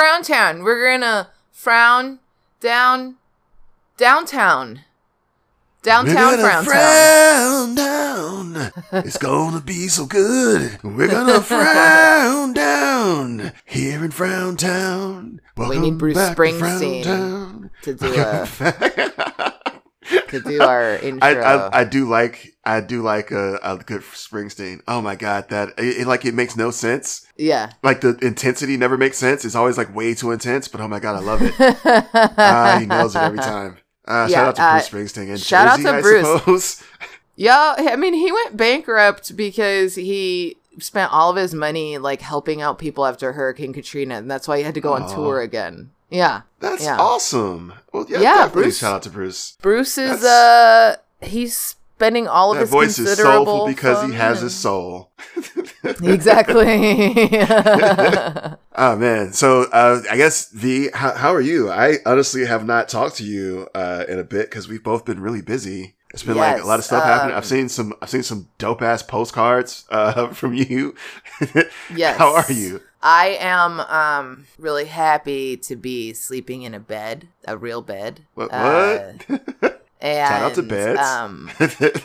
to Frowntown. We're gonna frown down downtown. Downtown We're gonna Frowntown. frown down. It's gonna be so good. We're gonna frown down here in Frown Town. Welcome need Bruce back to Springsteen to do a to do our intro. I, I I do like I do like a, a good Springsteen. Oh my god, that it, it like it makes no sense. yeah. Like the intensity never makes sense. It's always like way too intense. But oh my god, I love it. Ah, he nails it every time. Uh, Yeah, shout out to uh, Bruce Springsteen and shout out to I Bruce. suppose. Yeah, I mean, he went bankrupt because he spent all of his money like helping out people after Hurricane Katrina, and that's why he had to go on tour again. Yeah, That's Yeah. awesome. Well, yeah, Yeah, Bruce- shout out to Bruce. Bruce is That's- uh he's spending all of That his voice is considerable soulful because he has his soul. exactly. Oh man, so uh, I guess V, how, how are you? I honestly have not talked to you uh, in a bit because we've both been really busy. It's been like a lot of Yes, stuff happening. um, I've seen some, I've seen some dope ass postcards uh, from you. Yes. How are you? I am um really happy to be sleeping in a bed, a real bed. What? Uh, and Shout out to beds. Um,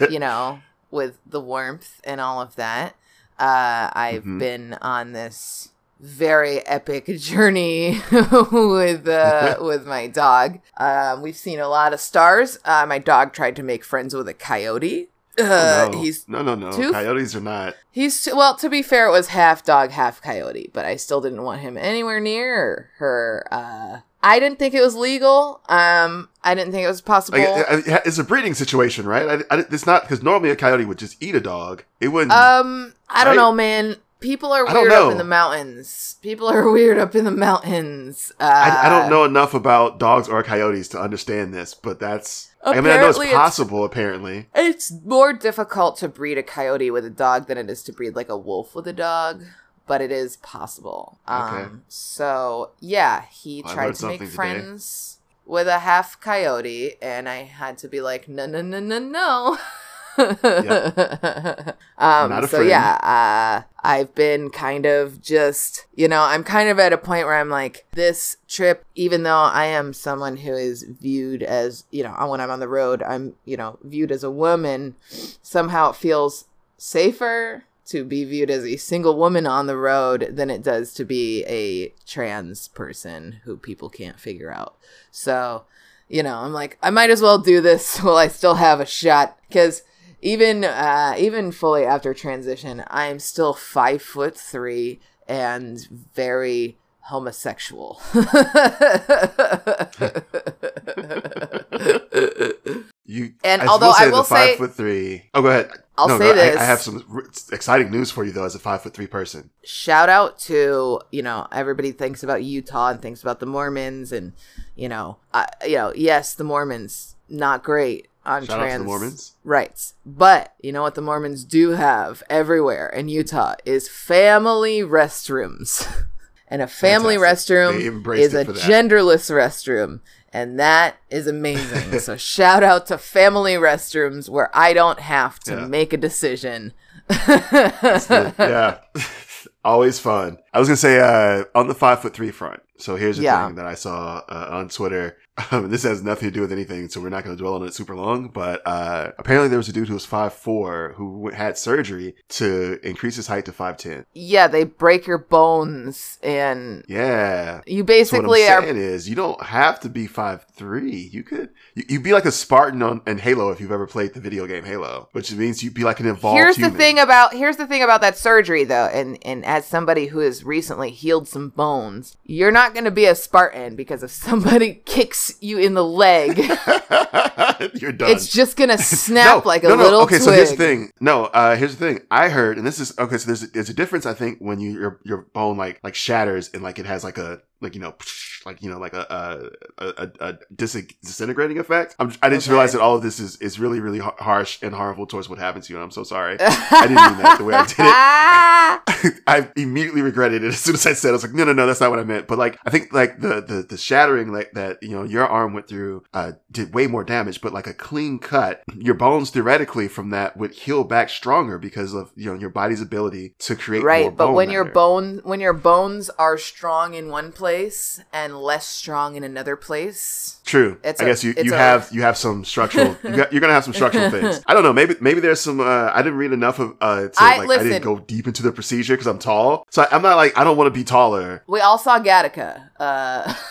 you know, with the warmth and all of that. Uh, I've Mhm. been on this very epic journey with uh, with my dog. Um, we've seen a lot of stars. Uh, my dog tried to make friends with a coyote. Uh, Oh, no. He's no, no, no. too- Coyotes are not. he's too, well. To be fair, it was half dog, half coyote, but I still didn't want him anywhere near her. Uh, I didn't think it was legal. Um, I didn't think it was possible. Like, it- it- it's a breeding situation, right? I, I, it's not because normally a coyote would just eat a dog. It wouldn't. Um, I don't Right? know, man. People are weird up in the mountains. People are weird up in the mountains. Uh, I, I don't know enough about dogs or coyotes to understand this, but that's. I mean, I know it's Apparently it's- possible. Apparently, It's more difficult to breed a coyote with a dog than it is to breed like a wolf with a dog, but it is possible. Okay. Um, so yeah, he Well, tried to make something today. friends with a half coyote, and I had to be like, no, no, no, no, no. um, Not a so friend. yeah, uh, I've been kind of just, you know, I'm kind of at a point where I'm like, this trip, even though I am someone who is viewed as, you know, when I'm on the road, I'm, you know, viewed as a woman, somehow it feels safer to be viewed as a single woman on the road than it does to be a trans person who people can't figure out. So, you know, I'm like, I might as well do this while I still have a shot because even uh, even fully after transition, I am still five foot three and very homosexual. you. And I although I will five say- foot three. Oh, go ahead. I'll no, say no, I- this. I, have some r- exciting news for you though, as a five foot three person. shout out to you know everybody thinks about Utah and thinks about the Mormons and you know I, you know yes the Mormons not great on Shout trans the Mormons. rights but you know what the Mormons do have everywhere in Utah is family restrooms and a family Fantastic. restroom is a genderless restroom and that is amazing so shout out to family restrooms where I don't have to Yeah. make a decision yeah. Always fun. I was gonna say uh, on the five foot three front. So here's the Yeah. thing that I saw uh, on Twitter. Um, this has nothing to do with anything, so we're not going to dwell on it super long. But uh, apparently, there was a dude who was five four who had surgery to increase his height to five ten. yeah, they break your bones and Yeah. you basically So what I'm are saying is, you don't have to be five three. You could you, you'd be like a Spartan on in Halo if you've ever played the video game Halo, which means you'd be like an evolved. Here's human. the thing about here's the thing about that surgery though, and and as somebody who has recently healed some bones, you're not going to be a Spartan because if somebody kicks you in the leg, You're done. it's just going to snap No, like a no, no. little Okay, twig. so here's the thing. No, uh, here's the thing. I heard, and this is okay. So there's there's a difference. I think when you your your bone like like shatters and like it has like a like you know like you know like a a, a, a dis- disintegrating effect. I'm, I didn't Okay. realize that all of this is is really really har- harsh and harmful towards what happened to you. And I'm so sorry. I didn't mean that the way I did it. I immediately regretted it as soon as I said. it. I was like, no, no, no, that's not what I meant. But like, I think like the the the shattering like that you know your arm went through uh did way more damage. But like a clean cut, your bones theoretically from that would heal back stronger because of you know your body's ability to create more right, but when your matter. bone when your bones are strong in one place and less strong in another place. True. It's I a- guess you, you a- have you have some structural. you got, you're gonna have some structural things. I don't know. Maybe maybe there's some. Uh, I didn't read enough of uh, to I- like. I didn't go deep into the procedure because I'm tall. So I, I'm not like I don't want to be taller. We all saw Gattaca. Uh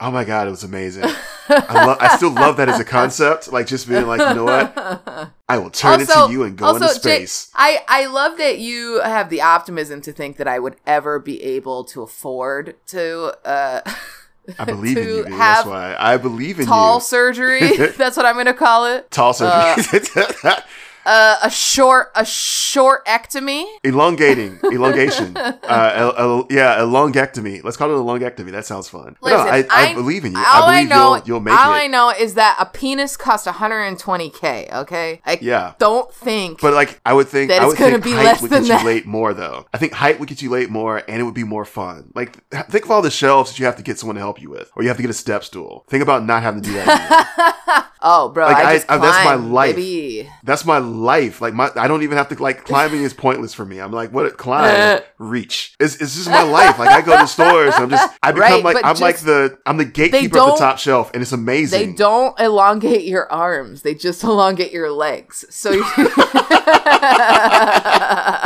Oh my god, it was amazing. I, lo- I still love that as a concept. Like just being like, you know what? I will turn Also- into you and go also, into Jay- space. I I love that you have the optimism to think that I would ever be able to afford to uh I believe in you. Dude. That's why I believe in tall you. surgery. That's what I'm going to call it. Tall surgery. Uh, a short a shortectomy. Elongating, elongation. Uh, el- el- yeah, elongectomy. Let's call it a longectomy That sounds fun. But no, Listen, I, I, I- believe in you. All I I, know, you'll, you'll make all it. I know is that a penis costs 120k. Okay, I Yeah. don't think. But like, I would think That I it's gonna be less would than get that. you late more though. I think height would get you late more, and it would be more fun. Like, think of all the shelves that you have to get someone to help you with, or you have to get a step stool. Think about not having to do that. oh, bro, Like, I, I- just I- that's my life. baby. That's my life. Like my, I don't even have to like climbing is pointless for me. I'm like, what? Climb, reach. It's, it's just my life. Like I go to stores. I'm just, I become Right, like, I'm like the, I'm the gatekeeper of the top shelf, and it's amazing. They don't elongate your arms; they just elongate your legs. So you.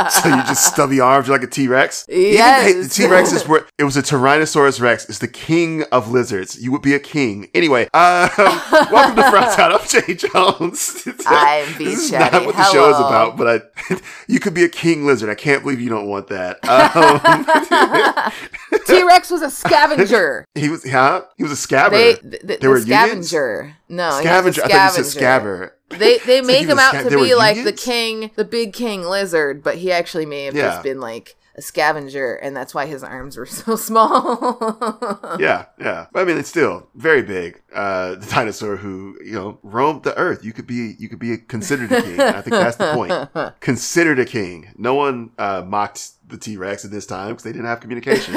so you just stubby arms, you're like a T Rex. Yes. the T Rex is where it was a Tyrannosaurus Rex. It's the king of lizards. You would be a king. Anyway, um, welcome to Town. I'm Jay Jones. I'm V. This is Chatty. not what the show is about, but I, you could be a king lizard. I can't believe you don't want that. Um, T Rex was a scavenger. he was, huh? He was a scavenger. they, th- th- There were the unions? No, scavenger. I thought you said scabber. They they make he him out sca- to be like the king, the big king lizard, but he actually may have Yeah. just been like a scavenger, and that's why his arms were so small. yeah, yeah. But I mean, it's still very big. Uh, the dinosaur who you know roamed the earth. You could be, you could be considered a king. I think that's the point. Considered a king. No one uh, mocked the T Rex at this time because they didn't have communication.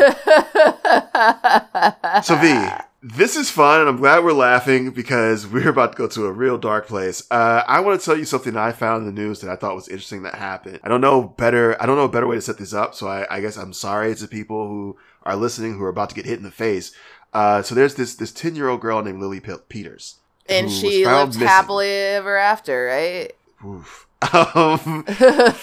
so V, this is fun, and I'm glad we're laughing because we're about to go to a real dark place. Uh, I want to tell you something I found in the news that I thought was interesting that happened. I don't know better. I don't know a better way to set this up, so I, I guess I'm sorry to people who are listening who are about to get hit in the face. Uh, so there's this this ten year old girl named Lily Pe- Peters, and she lived missing. happily ever after, right? Oof. Um,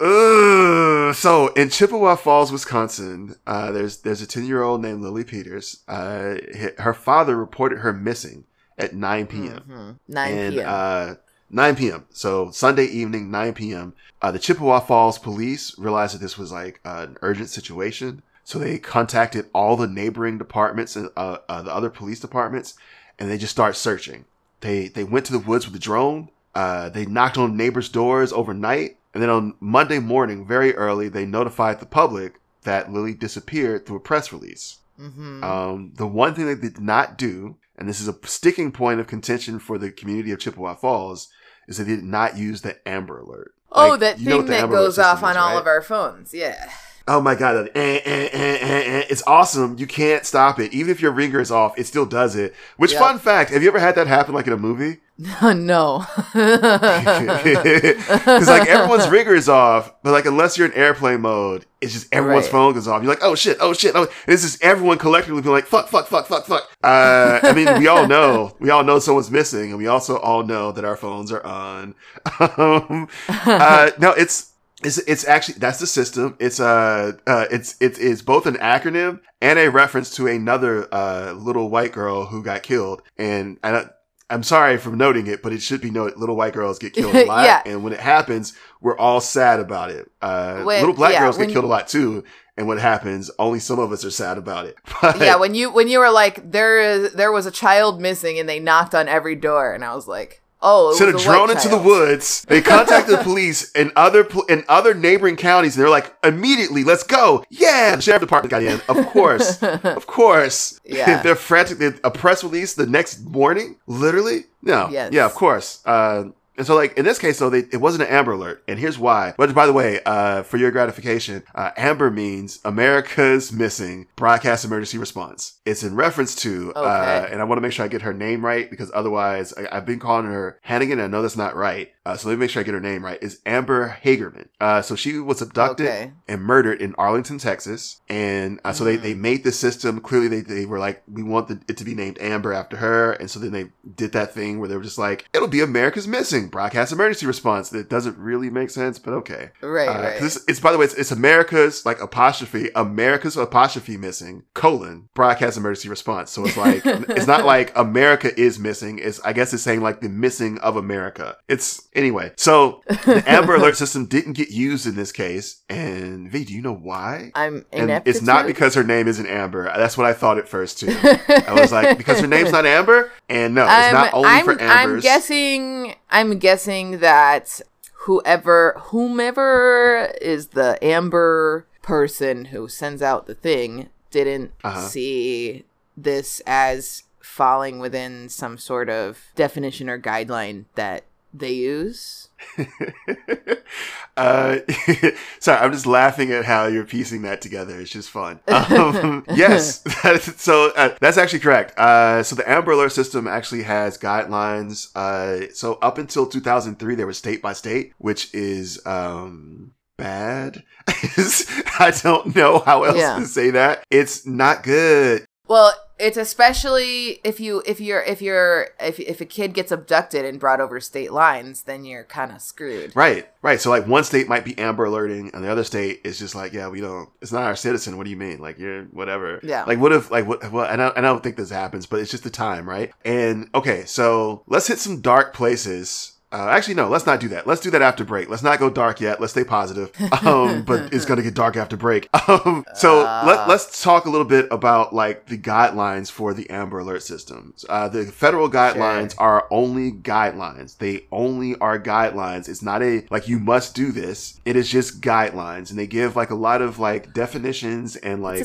Ugh. so in Chippewa Falls, Wisconsin, uh, there's there's a ten year old named Lily Peters. Uh, her father reported her missing at nine p.m. Mhm. 9 and p.m. uh, 9 p.m. So Sunday evening, 9 p.m. Uh, the Chippewa Falls police realized that this was like uh, an urgent situation, so they contacted all the neighboring departments and uh, uh, the other police departments, and they just start searching. They they went to the woods with a drone. Uh, they knocked on neighbors' doors overnight, and then on Monday morning, very early, they notified the public that Lily disappeared through a press release. Mhm. Um, the one thing they did not do, and this is a sticking point of contention for the community of Chippewa Falls, is they did not use the Amber Alert. oh, Like, that you know what thing that Amber goes off on is, all right? of our phones. Yeah. Oh my god, that, eh, eh, eh, eh, eh, it's awesome. You can't stop it. Even if your ringer is off, it still does it. Which Yep. fun fact, have you ever had that happen like in a movie? no. Because like everyone's ringer is off, but like unless you're in airplane mode, it's just everyone's Right. phone goes off. You're like, oh shit, oh shit, oh. It's just everyone collectively being like, fuck, fuck, fuck, fuck, fuck. Uh, I mean, we all know, we all know someone's missing, and we also all know that our phones are on. um, uh, no, it's. It's, it's actually that's the system. It's uh, uh it's it's it's both an acronym and a reference to another uh little white girl who got killed. And and I, I'm sorry for noting it, but it should be noted. Little white girls get killed a lot, Yeah. and when it happens, we're all sad about it. Uh, When- little black yeah, girls get killed a lot too, and when it happens, only some of us are sad about it. But yeah, when you when you were like there is there was a child missing and they knocked on every door and I was like, Oh, it sent a drone into the woods. They contacted the police in other pol- in other neighboring counties. And they're like, immediately, let's go. Yeah, the sheriff department got in. Of course, of course. Yeah. they're frantic. They, a press release the next morning. Literally, no. Yes. Yeah, of course. Uh, and so, like in this case, though, they, it wasn't an Amber Alert, and here's why. But by the way, uh, for your gratification, uh, Amber means America's Missing Broadcast Emergency Response. It's in reference to, uh, and I want to make sure I get her name right because otherwise, I, I've been calling her Hannigan. And I know that's not right, uh, so let me make sure I get her name right. Is Amber Hagerman? Uh, so she was abducted Okay. and murdered in Arlington, Texas, and uh, so they Mm. they made the system. Clearly, they they were like, we want the, it to be named Amber after her, and so then they did that thing where they were just like, it'll be America's Missing Broadcast Emergency Response. That doesn't really make sense, but okay. Right, Uh, right. it's, it's by the way, it's, it's America's like apostrophe, America's apostrophe missing colon broadcast emergency response. So it's like it's not like America is missing. It's I guess it's saying like the missing of America. It's anyway. So the Amber Alert system didn't get used in this case, and V, do you know why? I'm And it's not because her name isn't Amber. That's what I thought at first too. I was like, because her name's not Amber, and no, it's I'm, not only I'm, for Ambers. I'm guessing. I'm guessing that whoever, whomever is the Amber person who sends out the thing, didn't Uh-huh. see this as falling within some sort of definition or guideline that they use. uh, sorry, I'm just laughing at how you're piecing that together. It's just fun. Um, yes, that's- so uh, that's actually correct. Uh, so the Amber Alert system actually has guidelines. Uh, so up until 2003, there was state by state, which is um, bad. I don't know how else Yeah. to say that. It's not good. Well, it's especially if you if you're if you're if if a kid gets abducted and brought over state lines, then you're kind of screwed. Right, right. So like one state might be amber alerting, and the other state is just like, yeah, we don't. It's not our citizen. What do you mean? Like you're whatever. Yeah. Like what if like what? Well, and I, and I don't think this happens, but it's just the time, right? And okay, so let's hit some dark places. Uh, actually, no. Let's not do that. Let's do that after break. Let's not go dark yet. Let's stay positive. Um, but it's gonna get dark after break. Um, so let, Uh. let's talk a little bit about like the guidelines for the Amber Alert systems. Uh, the federal guidelines are only guidelines. They only are guidelines. It's not a like you must do this. It is just guidelines, and they give like a lot of like definitions and like a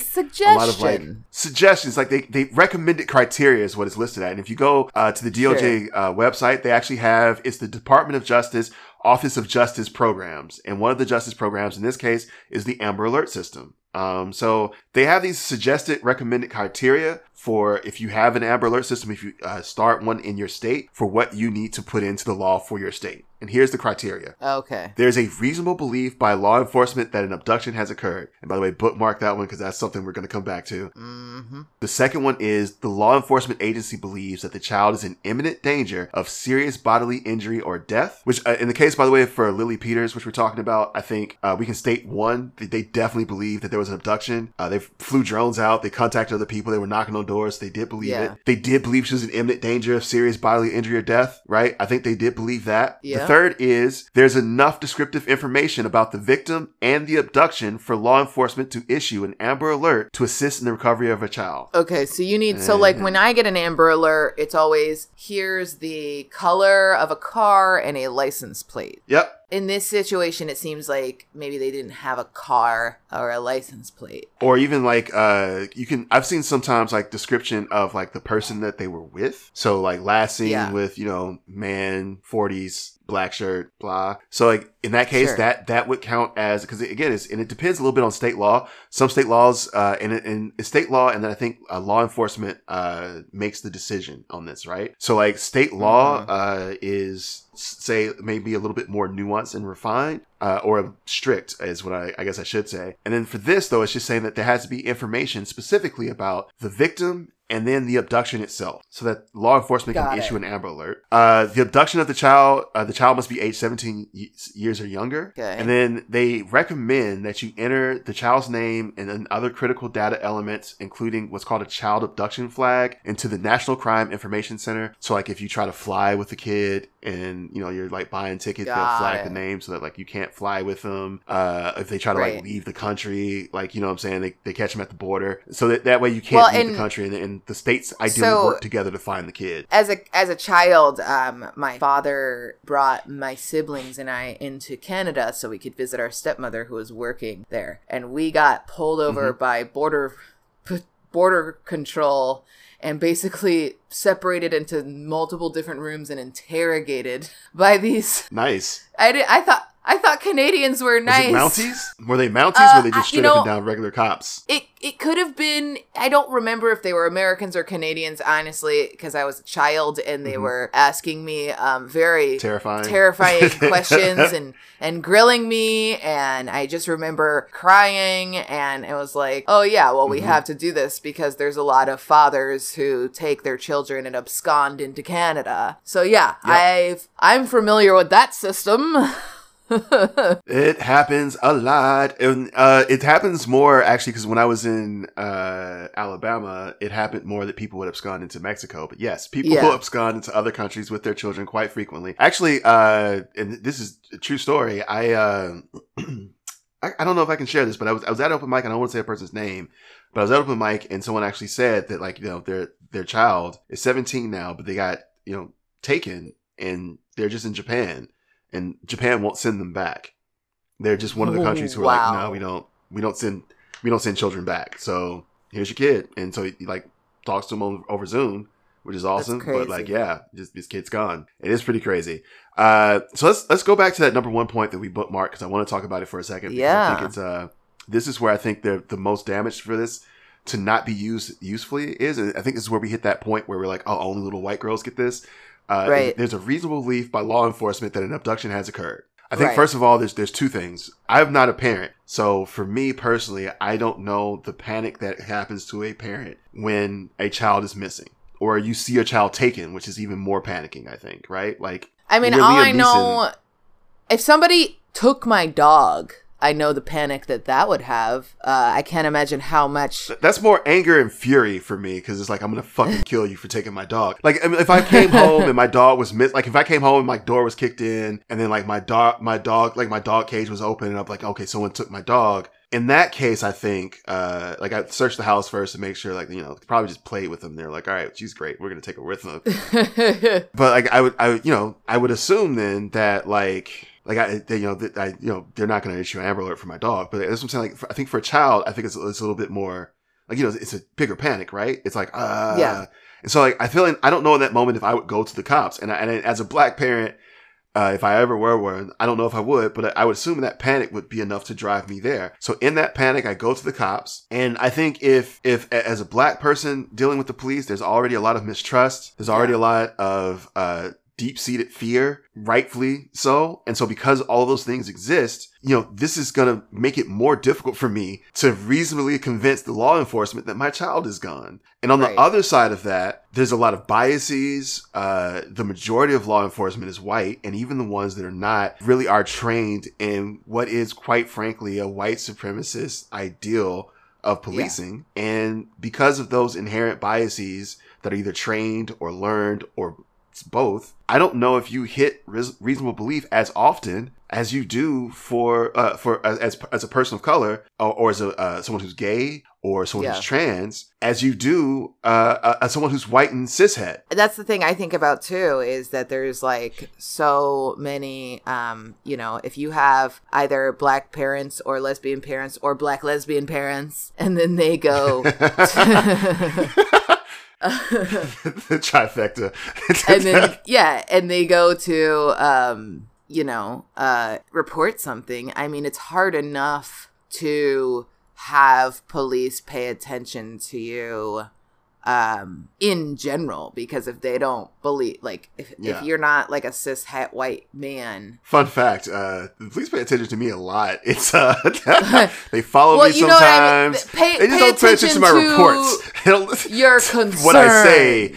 a lot of like suggestions. Like they they recommended criteria is what it's listed at. And if you go uh, to the DOJ uh, website, they actually have it's the Department of Justice Office of Justice programs, and one of the justice programs in this case is the Amber Alert system. Um, so they have these suggested recommended criteria for if you have an Amber Alert system, if you uh, start one in your state, for what you need to put into the law for your state. And here's the criteria. Okay. There's a reasonable belief by law enforcement that an abduction has occurred. And by the way, bookmark that one because that's something we're going to come back to. hmm The second one is the law enforcement agency believes that the child is in imminent danger of serious bodily injury or death. Which, uh, in the case, by the way, for Lily Peters, which we're talking about, I think uh, we can state one, that they definitely believe that there was an abduction. Uh, they flew drones out, they contacted other people, they were knocking on doors, they did believe Yeah. it. They did believe she was in imminent danger of serious bodily injury or death, right? I think they did believe that. Yeah. The third is there's enough descriptive information about the victim and the abduction for law enforcement to issue an Amber Alert to assist in the recovery of a child. Okay, so you need so like when I get an Amber Alert, it's always here's the color of a car and a license plate. Yep. In this situation, it seems like maybe they didn't have a car or a license plate. Or even like uh you can I've seen sometimes like description of like the person that they were with. So like last scene Yeah. with, you know, man, 40s, black shirt, blah. So like in that case Sure. that that would count as because again it's and it depends a little bit on state law. Some state laws uh and in state law and then I think uh, law enforcement uh makes the decision on this, right? So like state law Mhm. uh is say maybe a little bit more nuanced and refined uh, or strict is what I, I guess I should say. And then for this though, it's just saying that there has to be information specifically about the victim and then the abduction itself, so that law enforcement Got can it. issue an Amber Alert. Uh, the abduction of the child, uh, the child must be age 17 y- years or younger. Okay. And then they recommend that you enter the child's name and then other critical data elements, including what's called a child abduction flag, into the National Crime Information Center. So, like, if you try to fly with the kid and you know you're like buying tickets, Got they'll flag the name so that like you can't fly with them. Uh, if they try to like leave the country, like you know what I'm saying, they, they catch them at the border, so that that way you can't Well, leave and- the country, and, and the states ideally So- work together to find the kid. as a as a child, um, my father brought my siblings and I into Canada so we could visit our stepmother who was working there, and we got pulled over Mm-hmm. by border p- border control and basically separated into multiple different rooms and interrogated by these. Nice. I did. I thought I thought Canadians were Was nice. it Mounties? Were they Mounties? Uh, or were they just straight you up and down regular cops? It it could have been. I don't remember if they were Americans or Canadians, honestly, because I was a child and they Mhm. were asking me um, very Terrifying. terrifying questions and and grilling me and i just remember crying and it was like oh yeah well we Mhm. have to do this because there's a lot of fathers who take their children and abscond into canada so yeah Yep. i've i'm familiar with that system It happens a lot, and uh, it happens more actually because when I was in uh, Alabama, it happened more that people would abscond into Mexico. But yes, people Yeah. will abscond into other countries with their children quite frequently. Actually, uh, and this is a true story. I, uh, I I don't know if I can share this, but I was I was at open mic, and I don't want to say a person's name, but I was at open mic, and someone actually said that like you know their their child is 17 now, but they got you know taken, and they're just in Japan and Japan won't send them back. They're just one of the countries who are like, no, we don't, we don't send, we don't send children back. So here's your kid, and so he like talks to him over, over Zoom, which is awesome. But like, yeah, just this kid's gone. It is pretty crazy. Uh, so let's let's go back to that number one point that we bookmarked because I want to talk about it for a second. because I Yeah. think it's uh, this is where I think the the most damage for this to not be used usefully is, and I think this is where we hit that point where we're like, oh, only little white girls get this. Uh, Right. There's a reasonable belief by law enforcement that an abduction has occurred. I think Right. first of all, there's there's two things. I'm not a parent, so for me personally, I don't know the panic that happens to a parent when a child is missing, or you see a child taken, which is even more panicking. I think, right? Like, i mean all i know if somebody took my dog i know the panic that that would have uh, i can't imagine how much that's more anger and fury for me because it's like I'm gonna fucking kill you for taking my dog. Like, I mean, if I came home and my dog was miss, like if I came home and my door was kicked in, and then like my dog, my dog, like my dog cage was open, and I'm like, okay, someone took my dog. In that case, I think, uh, like I searched the house first to make sure, like you know, probably just played with them. They're like, all right, she's great, we're gonna take her with them. but like I would, I would, you know, I would assume then that like, like I, they, you know, that I, you know, they're not going to issue an Amber Alert for my dog. But that's what I'm saying. Like, for, I think for a child, I think it's, it's a little bit more, like you know, it's a bigger panic, right? It's like, uh, Yeah. And so like I feel like I don't know in that moment if I would go to the cops, and I, and as a black parent. Uh, if I ever were one, I don't know if I would, but I would assume that panic would be enough to drive me there. So in that panic, I go to the cops, and I think if if as a black person dealing with the police, there's already a lot of mistrust. There's already a lot of uh, deep seated fear, rightfully so. And so because all those things exist, you know, this is gonna make it more difficult for me to reasonably convince the law enforcement that my child is gone. And on Right. the other side of that, there's a lot of biases. Uh, the majority of law enforcement is white, and even the ones that are not really are trained in what is, quite frankly, a white supremacist ideal of policing. And because of those inherent biases that are either trained or learned or it's both, I don't know if you hit reasonable belief as often as you do for uh, for as as a person of color or, or as a uh, someone who's gay or someone Yeah. who's trans as you do uh, uh, as someone who's white and cishet. that's the thing I think about too is that there's like so many um you know if you have either black parents or lesbian parents or black lesbian parents and then they go the trifecta. and then yeah and they go to um you know uh report something i mean it's hard enough to have police pay attention to you um in general because if they don't believe like if, Yeah. if you're not like a cis het white man Fun fact: uh, the police pay attention to me a lot. It's uh, they follow Well, me what I mean. sometimes. Pay- they just pay don't pay attention to my reports. They don't listen your concerns what I say.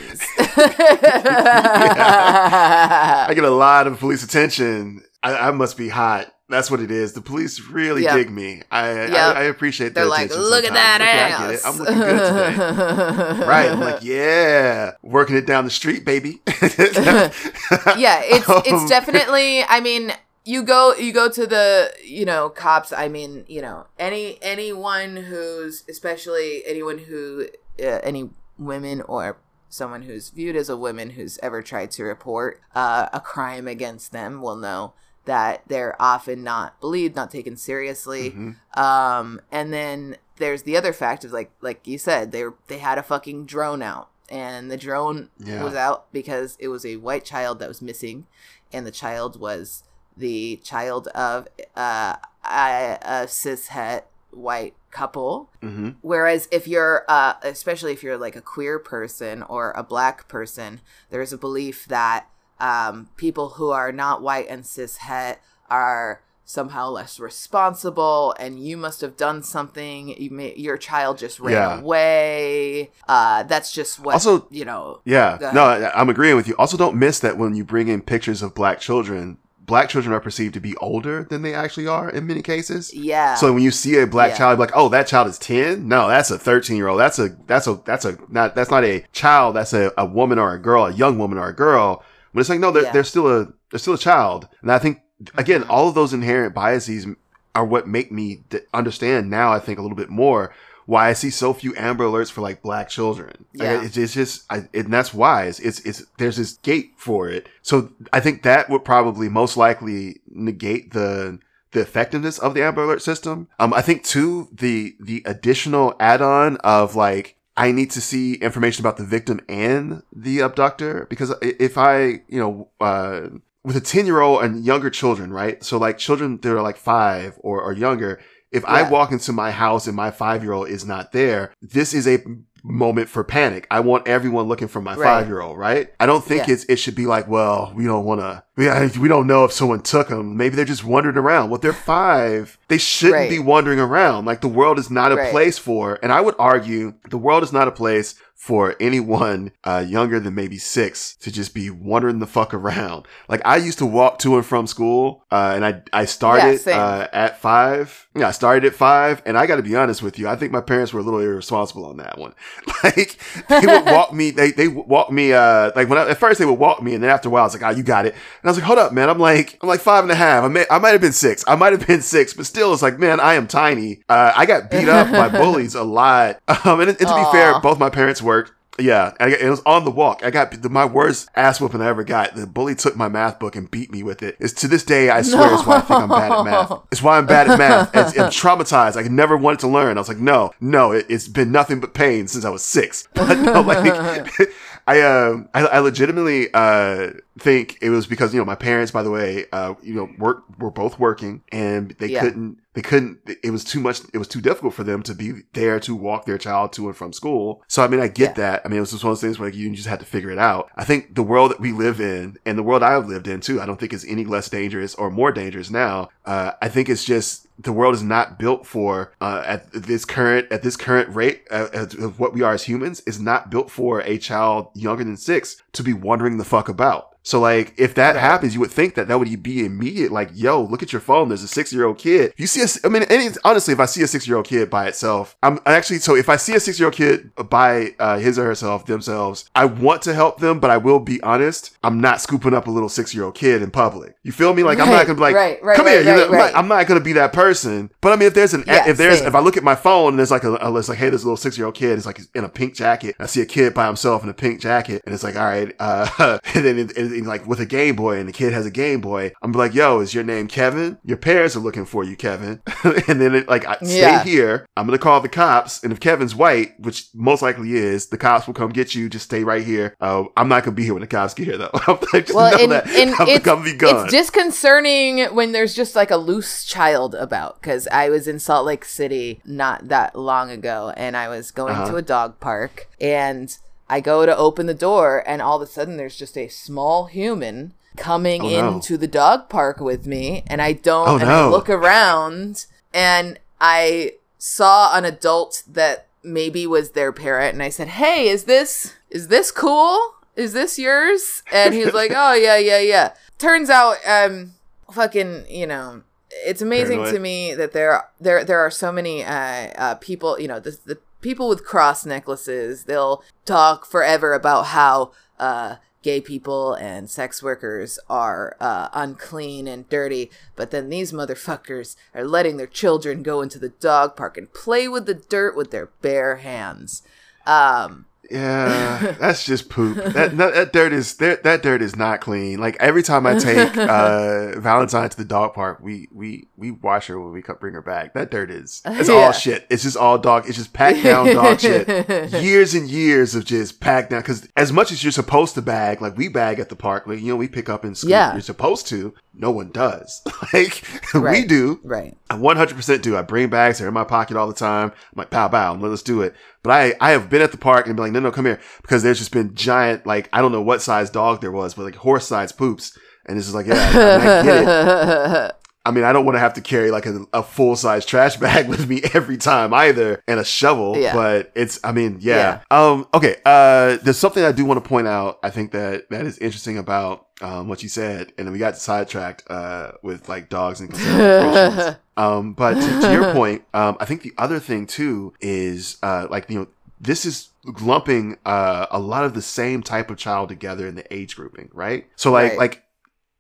I get a lot of police attention. I, I must be hot That's what it is. The police really Yep. dig me. I, Yep. I I appreciate They're like, look at that sometimes. Okay, I ass. I'm looking good today. right. I'm like, yeah, working it down the street, baby. yeah, it's Um, it's definitely. I mean, you go you go to the you know cops. I mean, you know any anyone who's especially anyone who uh, any women or someone who's viewed as a woman who's ever tried to report uh, a crime against them will know that they're often not believed, not taken seriously. Mhm. Um, and then there's the other fact of like like you said, they were, they had a fucking drone out, and the drone Yeah. was out because it was a white child that was missing, and the child was the child of uh, a, a cishet white couple. Mhm. Whereas if you're, uh, especially if you're like a queer person or a black person, there's a belief that um, people who are not white and cishet are somehow less responsible, and you must have done something. You may, your child just ran Yeah. away. Uh, that's just what Also- you know. Yeah, no, I'm agreeing with you. Also, don't miss that when you bring in pictures of black children, black children are perceived to be older than they actually are in many cases. Yeah. So when you see a black Yeah. child, like, oh, that child is ten. No, that's a thirteen year old. That's a that's a that's a not that's not a child. That's a, a woman or a girl, a young woman or a girl. But it's like no, they're, Yeah. they're still a they're still a child. And I think again, Mhm. all of those inherent biases are what make me d- understand now. I think a little bit more why I see so few Amber Alerts for like black children. Like, Yeah. it's, it's just, I, and that's why it's, it's it's there's this gate for it. So I think that would probably most likely negate the the effectiveness of the Amber Alert system. Um, I think too the the additional add-on of like I need to see information about the victim and the abductor because if I you know uh with a 10 year old and younger children, right? So like children that are like five or, or younger, if I walk into my house and my five year old is not there, this is a moment for panic. I want everyone looking for my Right. five year old, right? I don't think Yeah. it's, it should be like, well, we don't want to, we, we don't know if someone took them. Maybe they're just wandering around. Well, they're five. They shouldn't Right. be wandering around. Like the world is not a Right. place for, and I would argue the world is not a place for anyone uh, younger than maybe six to just be wandering the fuck around. Like I used to walk to and from school, uh, and I I started same. uh, at five. Yeah, I started at five, and I got to be honest with you. I think my parents were a little irresponsible on that one. Like they would walk me, they they walk me. Uh, like when I, at first they would walk me, and then after a while, I was like, "Ah, you got it." And I was like, "Hold up, man." I'm like, I'm like five and a half. I may, I might have been six. I might have been six, but still, it's like, man, I am tiny. Uh, I got beat up by bullies a lot. Um, and, and to be fair, both my parents worked. Yeah, I it was on the walk. I got my worst ass whooping I ever got. The bully took my math book and beat me with it. It's to this day, I swear, it's why I think I'm bad at math. It's why I'm bad at math. It's, I'm traumatized. I never wanted to learn. I was like, no, no, it, it's been nothing but pain since I was six. But no, like, I, um, I, I legitimately, uh, think it was because, you know, my parents, by the way, uh, you know, work, were both working and they Yeah. couldn't, they couldn't, it was too much, it was too difficult for them to be there to walk their child to and from school. So, I mean, I get Yeah. that. I mean, it was just one of those things where like, you just had to figure it out. I think the world that we live in and the world I've lived in too, I don't think is any less dangerous or more dangerous now. Uh, I think it's just, the world is not built for uh, at this current at this current rate uh, of of what we are as humans is not built for a child younger than six to be wondering the fuck about. So like if that Right. happens, you would think that that would be immediate. Like yo, look at your phone. There's a six year old kid. You see a, I mean, any, honestly, if I see a six year old kid by itself, I'm actually so if I see a six year old kid by uh, his or herself themselves, I want to help them, but I will be honest. I'm not scooping up a little six year old kid in public. You feel me? Like I'm not gonna be like, right, right, come right, here. right, I'm, not. I'm not gonna be that person. But I mean, if there's an Yeah, if there's same. if I look at my phone and there's like a, a list like, hey, there's a little six year old kid. It's like in a pink jacket. I see a kid by himself in a pink jacket, and it's like, all right, uh, and then it, it- like with a Game Boy, and the kid has a Game Boy. I'm like, yo, is your name Kevin? Your parents are looking for you, Kevin. and then it, like, I, stay Yeah. here. I'm gonna call the cops, and if Kevin's white, which most likely is, the cops will come get you. Just stay right here. Uh, I'm not gonna be here when the cops get here, though. I'm like, just Well, know and, that and I'm it's, gonna be gone. it's disconcerting when there's just like a loose child about. Because I was in Salt Lake City not that long ago, and I was going Uh-huh. to a dog park, and I go to open the door, and all of a sudden there's just a small human coming Oh, no. into the dog park with me, and I don't. Oh, and I look around, and I saw an adult that maybe was their parent, and I said, "Hey, is this is this cool?" Is this yours? And he was like, "Oh yeah, yeah, yeah." Turns out, um, fucking, you know, it's amazing Paranoid. to me that there there there are so many uh, uh, people. You know, the, the people with cross necklaces. They'll talk forever about how uh, gay people and sex workers are uh, unclean and dirty, but then these motherfuckers are letting their children go into the dog park and play with the dirt with their bare hands. Um, Yeah, that's just poop. That, that that dirt is that, that dirt is not clean. Like every time I take uh Valentine to the dog park, we we we wash her when we bring her back. That dirt is it's Yeah. all shit. It's just all dog. It's just packed down dog shit. Years and years of just packed down. Because as much as you're supposed to bag, like we bag at the park, like you know we pick up and scoop. Yeah. You're supposed to. No one does. like we do. right. I 100% do. I bring bags. They're in my pocket all the time. I'm like, pow, pow, let's do it. But I, I have been at the park and be like, no, no, come here. Because there's just been giant, like, I don't know what size dog there was, but like horse size poops. And this is like, yeah, I, I get it. I mean, I don't want to have to carry like a, a full size trash bag with me every time either and a shovel. Yeah. But it's, I mean, yeah. Um, okay. Uh, there's something I do want to point out. I think that that is interesting about, um, what you said. And then we got sidetracked, uh, with like dogs and. Um, but to, to your point, um, I think the other thing too is uh, like you know this is lumping uh, a lot of the same type of child together in the age grouping, right? So like Right. like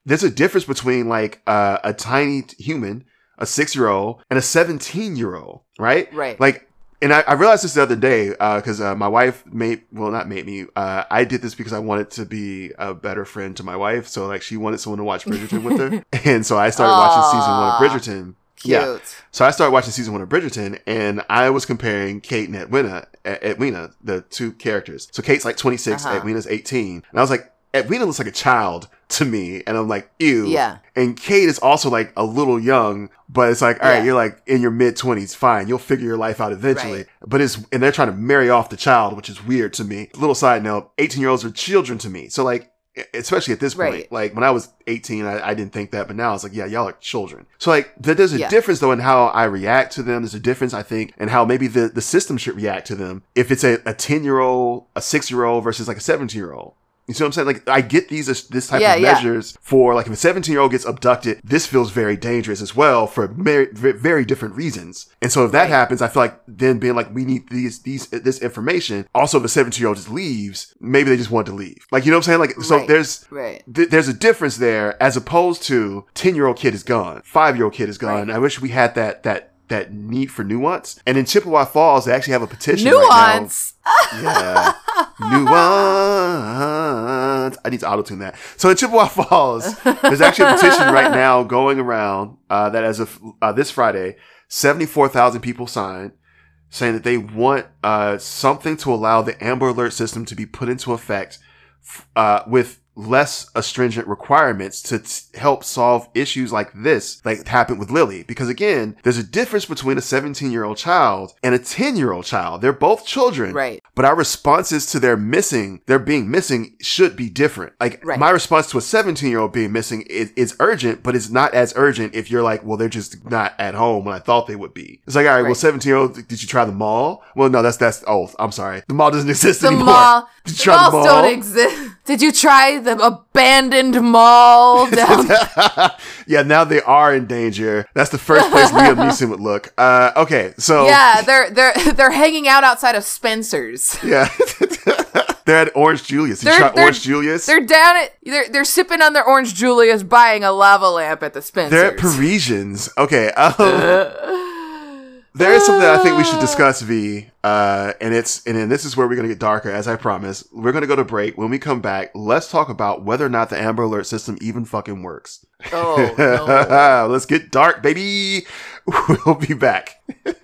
there's a difference between like uh, a tiny human, a six year old, and a seventeen year old, right? right. Like. And I, I realized this the other day because uh, my wife made well not made me. Uh, I did this because I wanted to be a better friend to my wife. So like she wanted someone to watch Bridgerton with her, and so I started watching season one of Bridgerton. Cute. Yeah. So I started watching season one of Bridgerton, and I was comparing Kate and Edwina, Edwina, the two characters. So Kate's like 26, Uh-huh. Edwina's 18, and I was like, Edwina looks like a child to me, and I'm like, ew. Yeah. And Kate is also like a little young, but it's like, all right, Yeah. you're like in your mid 20s, fine, you'll figure your life out eventually. Right. But it's and they're trying to marry off the child, which is weird to me. Little side note: 18 year olds are children to me. So like. Especially at this point, Right. like when I was 18, I, I didn't think that, but now it's like, yeah, y'all are children. So like, there- there's a Yeah. difference though in how I react to them. There's a difference, I think, in how maybe the, the system should react to them. If it's a, a 10 year old, a six year old versus like a 17 year old. You see what I'm saying? Like, I get these, this type Yeah, of yeah. measures for like if a 17 year old gets abducted, this feels very dangerous as well for very, very different reasons. And so if that Right. happens, I feel like then being like, we need these, these, this information. Also, if a 17 year old just leaves, maybe they just want to leave. Like, you know what I'm saying? Like, so Right. there's, Right. th- there's a difference there as opposed to 10 year old kid is gone, five year old kid is gone. I wish we had that, that, that need for nuance. And in Chippewa Falls, they actually have a petition right Nuance. now. Yeah. Nuance. I need to auto tune that. So in Chippewa Falls, there's actually a petition right now going around uh, that as of uh, this Friday, 74,000 people signed saying that they want uh, something to allow the Amber Alert system to be put into effect f- uh, with less astringent requirements to t- help solve issues like this, like happened with Lily. Because again, there's a difference between a 17 year old child and a 10 year old child. They're both children. Right. But our responses to their missing, their being missing should be different. Like Right. my response to a 17 year old being missing is, is urgent, but it's not as urgent if you're like, well, they're just not at home when I thought they would be. It's like, all right, well, 17 year old, did you try the mall? Well, no, that's, that's, oh, I'm sorry. The mall doesn't exist The anymore. mall. Did you The try the malls mall? don't exist. Did you try the abandoned mall down? yeah, now they are in danger. That's the first place Liam Neeson would look. Uh, okay, so yeah, they're they're they're hanging out outside of Spencer's. yeah. they're at Orange Julius. Did you try Orange Julius? They're down at they're they're sipping on their orange Julius, buying a lava lamp at the Spencer's. They're at Parisians. Okay. Um, there is something I think we should discuss, V. Uh, and it's and then this is where we're gonna get darker, as I promised. We're gonna go to break. When we come back, let's talk about whether or not the Amber Alert system even fucking works. oh no. let's get dark, baby. We'll be back.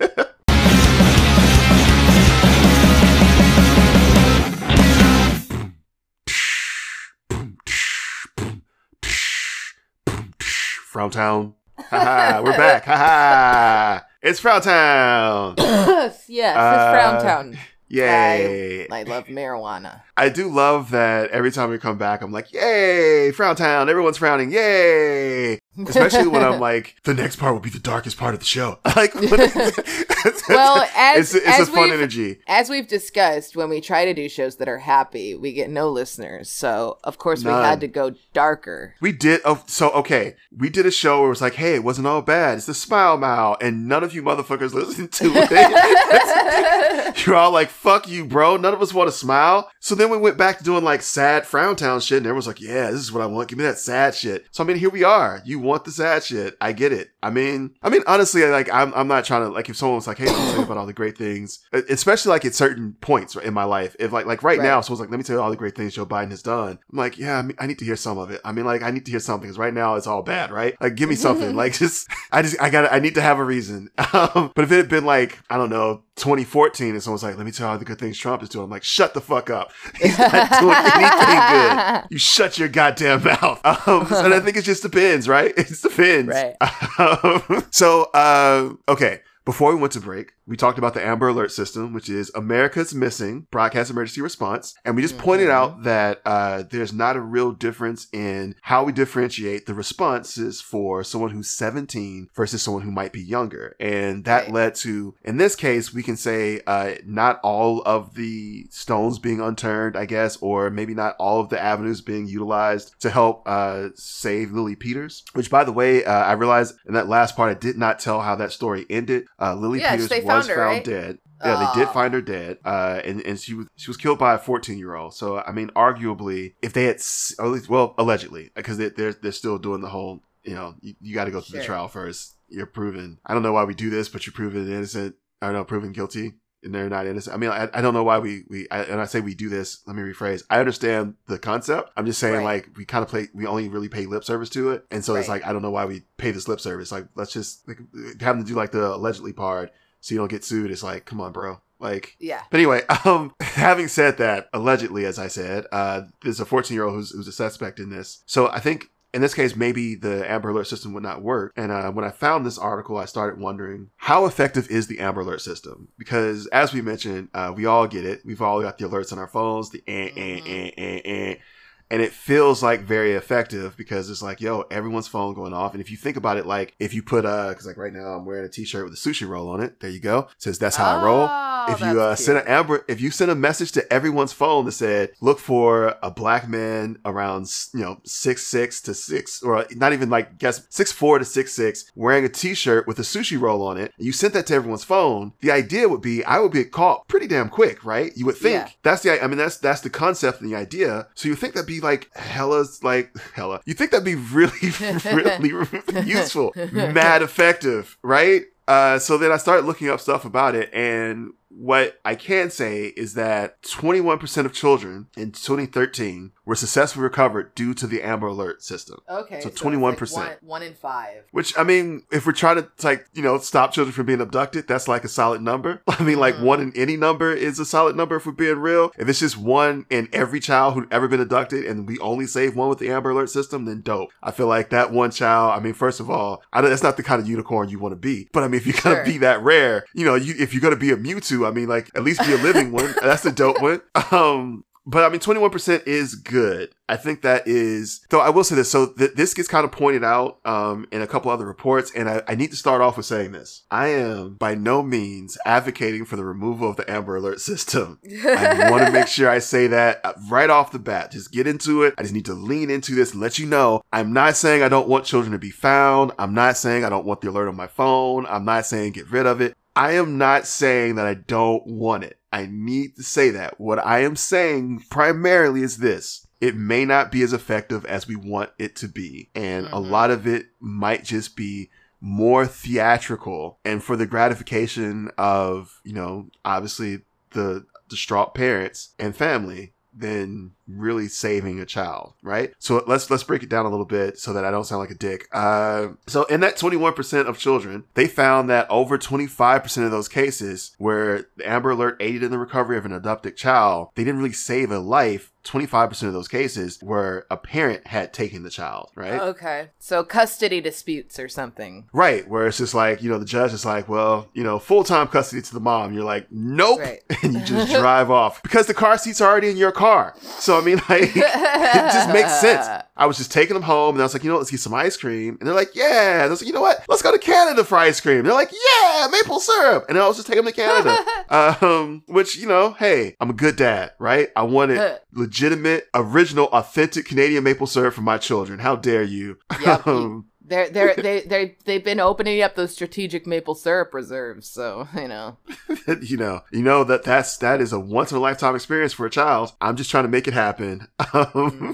Frown Town. We're back. Haha. It's Frown Town. yes, yes, Uh, it's Frowntown. Yay. I love marijuana. I do love that every time we come back, I'm like, yay, Frown Town. Everyone's frowning. Yay. especially when I'm like, the next part will be the darkest part of the show. Like, well, as it's, it's as a fun energy. As we've discussed, when we try to do shows that are happy, we get no listeners. So, of course, we had to go darker. We did. Oh, so okay, we did a show where it was like, hey, it wasn't all bad. It's the Smile Mile, and none of you motherfuckers listened to it. You're all like, fuck you, bro. None of us want to smile. So then we went back to doing like sad frown town shit, and everyone's like, yeah, this is what I want. Give me that sad shit. So I mean, here we are. You want the sad shit. I get it. I mean, I mean, honestly, like, I'm, I'm not trying to like if someone was like, hey, let me tell you about all the great things, especially like at certain points in my life. If like like right, Right. now, someone's like, let me tell you all the great things Joe Biden has done. I'm like, yeah, I, mean, I need to hear some of it. I mean, like, I need to hear something because right now it's all bad, right? Like, give me something. like, just I just I got I need to have a reason. Um, but if it had been like I don't know 2014 and someone's like, let me tell you all the good things Trump is doing, I'm like, shut the fuck up. He's not doing anything good. You shut your goddamn mouth. Um, and I think it just depends, right? It depends. Right. Um, so, uh, okay. Before we went to break, we talked about the Amber Alert system, which is America's missing broadcast emergency response. And we just pointed Mhm. out that uh, there's not a real difference in how we differentiate the responses for someone who's 17 versus someone who might be younger. And that Right. led to, in this case, we can say uh, not all of the stones being unturned, I guess, or maybe not all of the avenues being utilized to help uh, save Lily Peters. Which, by the way, uh, I realized in that last part, I did not tell how that story ended. Uh, Lily Yes, Peters was found found, right? dead. Yeah, they did find her dead, uh, and and she was she was killed by a fourteen year old. So I mean, arguably, if they had, or at least, well, allegedly, because they, they're they're still doing the whole, you know, you, you got to go through the trial first. You're proven. I don't know why we do this, but you're proven innocent. I don't know, proven guilty, and they're not innocent. I mean, I, I don't know why we we I, and I say we do this. Let me rephrase. I understand the concept. I'm just saying, Right. like, we kind of play. We only really pay lip service to it, and so it's like I don't know why we pay this lip service. Like, let's just like, have them do like the allegedly part, so you don't get sued. It's like, come on, bro. Like, Yeah. but anyway, um, having said that, allegedly, as I said, uh, there's a 14 year old who's, who's a suspect in this. So I think in this case, maybe the Amber Alert system would not work. And uh, when I found this article, I started wondering how effective is the Amber Alert system? Because as we mentioned, uh, we all get it. We've all got the alerts on our phones, the eh, eh, eh, eh, eh. And it feels like very effective because it's like, yo, everyone's phone going off. And if you think about it, like if you put, uh, cause like right now I'm wearing a t-shirt with a sushi roll on it. There you go. It says that's how I roll Oh, if you uh, send an amber, if you send a message to everyone's phone that said, "Look for a black man around you know six six to six, or not even like guess six four to six six, wearing a T-shirt with a sushi roll on it," and you sent that to everyone's phone, the idea would be I would be caught pretty damn quick, right? You would think Yeah. that's the, I mean that's that's the concept and the idea. So you think that'd be like hella's like hella. You think that'd be really really useful, mad effective, right? Uh, so then I started looking up stuff about it, and what I can say is that 21% of children in 2013 were successfully recovered due to the Amber Alert system. Okay. So it's 21%. one, one in five. Which I mean, if we're trying to like you know stop children from being abducted, that's like a solid number. I mean, like Mhm. one in any number is a solid number if we're being real. If it's just one in every child who'd ever been abducted, and we only save one with the Amber Alert system, then dope. I feel like that one child. I mean, first of all, I don't, that's not the kind of unicorn you want to be. But I mean, if you're gonna Sure. be that rare, you know, you if you're gonna be a Mewtwo, I mean, like at least be a living one. That's a dope one. Um, but I mean, 21% is good. I think that is, though I will say this. So th- this gets kind of pointed out um, in a couple other reports. And I, I need to start off with saying this. I am by no means advocating for the removal of the Amber Alert system. I want to make sure I say that uh, right off the bat. Just get into it. I just need to lean into this and let you know. I'm not saying I don't want children to be found. I'm not saying I don't want the alert on my phone. I'm not saying get rid of it. I am not saying that I don't want it. I need to say that. What I am saying primarily is this. It may not be as effective as we want it to be. And a Mhm. lot of it might just be more theatrical and for the gratification of, you know, obviously the distraught parents and family than really saving a child, right? So let's let's break it down a little bit so that I don't sound like a dick. Uh, so in that 21% of children, they found that over 25% of those cases where the Amber Alert aided in the recovery of an adopted child, they didn't really save a life 25% of those cases where a parent had taken the child, right? Okay. So custody disputes or something. Right, where it's just like, you know, the judge is like, well, you know, full time custody to the mom. You're like, nope. Right. And you just drive off because the car seats already in your car. So, I mean, like, it just makes sense. I was just taking them home and I was like, you know, let's get some ice cream. And they're like, yeah. And I was like, you know what? Let's go to Canada for ice cream. And they're like, yeah, maple syrup. And I was just taking them to Canada. um, which, you know, hey, I'm a good dad, right? I wanted legitimate, original, authentic Canadian maple syrup for my children. How dare you? Yep. They're they're they they they've been opening up those strategic maple syrup reserves, so you know. you know, you know that that's that is a once in a lifetime experience for a child. I'm just trying to make it happen. Um,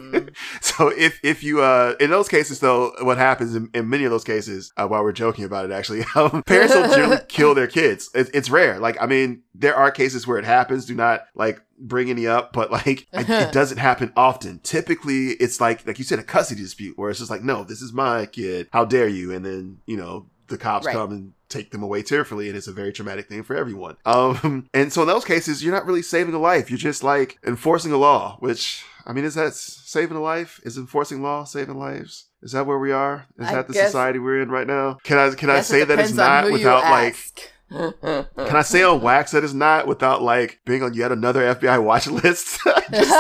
Mhm. so if if you uh in those cases though, what happens in, in many of those cases, uh, while we're joking about it, actually, um, parents will generally kill their kids. It, it's rare. Like I mean, there are cases where it happens. Do not like bring any up, but like it, it doesn't happen often. Typically, it's like like you said, a custody dispute where it's just like, no, this is my kid. How dare you? And then you know the cops Right. come and take them away tearfully and it's a very traumatic thing for everyone um and so in those cases you're not really saving a life you're just like enforcing a law which i mean is that saving a life is enforcing law saving lives is that where we are is I that the society we're in right now can i can i say that it's not without like. Can i say on wax that it's not without like being on yet another fbi watch list Just-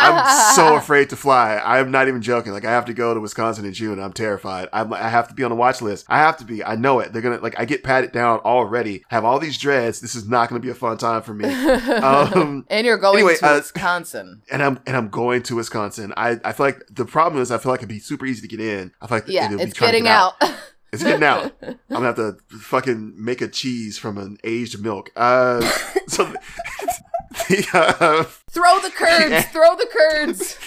I'm so afraid to fly. I'm not even joking. Like I have to go to Wisconsin in June. I'm terrified. I'm, I have to be on the watch list. I have to be. I know it. They're gonna like. I get patted down already. Have all these dreads. This is not gonna be a fun time for me. Um, and you're going anyway, to uh, Wisconsin. and I'm and I'm going to Wisconsin. I, I feel like the problem is I feel like it'd be super easy to get in. I feel like Yeah, it's getting get out. It's getting out. I'm gonna have to fucking make a cheese from an aged milk. Uh, so the uh, throw the curds. Throw the curds.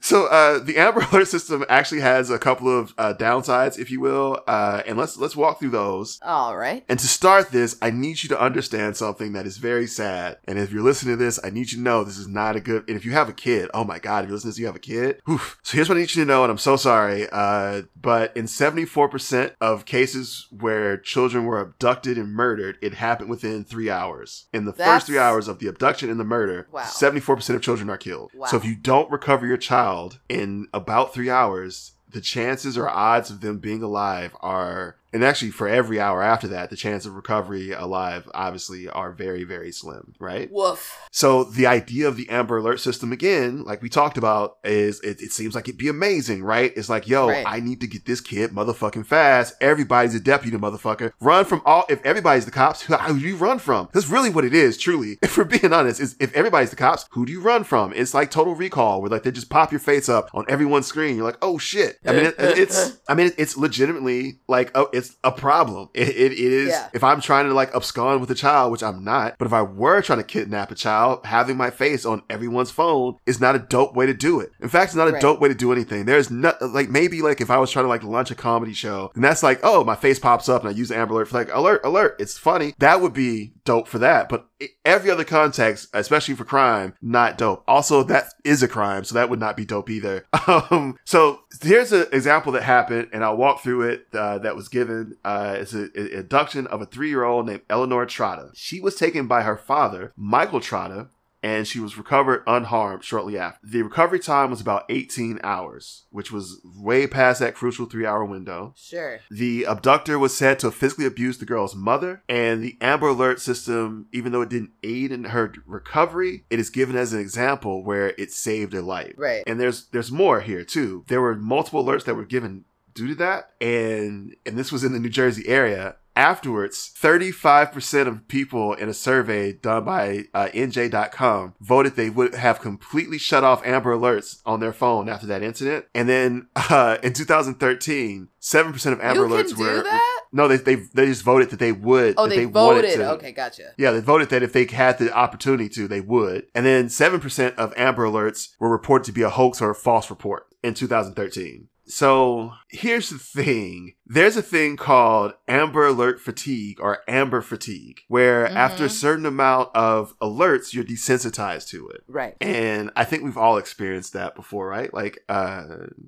so uh, the Amber Alert system actually has a couple of uh, downsides, if you will, uh, and let's let's walk through those. All right. And to start this, I need you to understand something that is very sad. And if you're listening to this, I need you to know this is not a good. And if you have a kid, oh my god, if you're listening to this, you have a kid. Oof. So here's what I need you to know, and I'm so sorry. Uh, but in 74% of cases where children were abducted and murdered, it happened within three hours. In the That's- first three hours of the abduction and the murder, Wow. 74% of children are killed. Wow. So if you don't recover your child in about three hours, the chances or odds of them being alive are, and actually for every hour after that, the chance of recovery alive obviously are very, very slim, right? Woof. So the idea of the Amber Alert system, again, like we talked about, is it, it seems like it'd be amazing, right? It's like, yo, Right. I need to get this kid motherfucking fast. Everybody's a deputy, motherfucker. Run from all. If everybody's the cops, who, do you run from? That's really what it is, truly. If we're being honest, is if everybody's the cops, who do you run from? It's like Total Recall, where like they just pop your face up on everyone's screen. You're like, oh shit. I mean, it, it's, I mean, it's legitimately like, oh, it's a problem. It, it, it is. Yeah. If I'm trying to like abscond with a child, which I'm not, but if I were trying to kidnap a child, having my face on everyone's phone is not a dope way to do it. In fact, it's not a Right. dope way to do anything. There's not like maybe like if I was trying to like launch a comedy show, and that's like, oh, my face pops up and I use the Amber Alert for like alert, alert. It's funny. That would be dope for that. But every other context, especially for crime, not dope. Also, that is a crime, so that would not be dope either. Um, so here's an example that happened, and I'll walk through it. Uh, that was given. Uh, it's a, a abduction of a three-year-old named Eleanor Trotta. She was taken by her father, Michael Trotta, and she was recovered unharmed shortly after. The recovery time was about 18 hours, which was way past that crucial three hour window. Sure. The abductor was said to have physically abused the girl's mother, and the Amber Alert system, even though it didn't aid in her recovery, it is given as an example where it saved her life. Right. And there's there's more here too. There were multiple alerts that were given due to that, and and this was in the New Jersey area. Afterwards, 35% of people in a survey done by uh, NJ.com voted they would have completely shut off Amber Alerts on their phone after that incident. And then uh, in 2013, 7% of Amber you Alerts were. that? No, they, they they just voted that they would. Oh, that they, voted. Okay, gotcha. Yeah, they voted that if they had the opportunity to, they would. And then 7% of Amber Alerts were reported to be a hoax or a false report in 2013. So here's the thing there's a thing called Amber Alert fatigue or Amber fatigue, where after a Mhm. certain amount of alerts, you're desensitized to it. Right. And I think we've all experienced that before, right? Like, uh,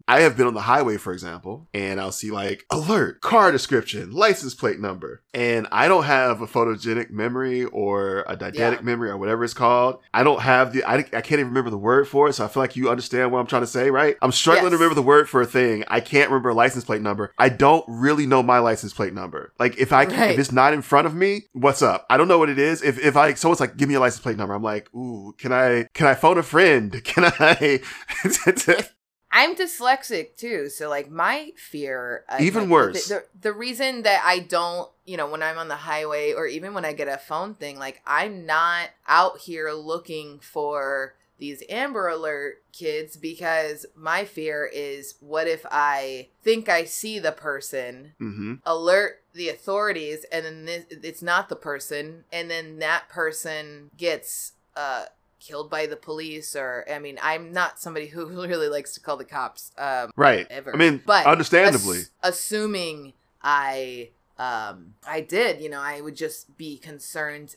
I have been on the highway, for example, and I'll see like alert, car description, license plate number. And I don't have a photogenic memory or a deidetic Yeah. memory or whatever it's called. I don't have the, I, I can't even remember the word for it. So I feel like you understand what I'm trying to say, right? I'm struggling to remember the word for a thing. I can't remember license plate number. I don't really know my license plate number. Like if I, Right. if it's not in front of me, what's up? I don't know what it is. If, if I, someone's like, give me a license plate number. I'm like, ooh, can I, can I phone a friend? Can I? I'm dyslexic too, so like my fear, uh, Even like, worse. The, the, the reason that I don't, you know, when I'm on the highway or even when I get a phone thing, like I'm not out here looking for these Amber Alert kids because my fear is, what if I think I see the person, hmm alert the authorities, and then this, it's not the person, and then that person gets uh killed by the police or i mean i'm not somebody who really likes to call the cops um Right. ever I mean, but understandably. ass- assuming i um i did you know i would just be concerned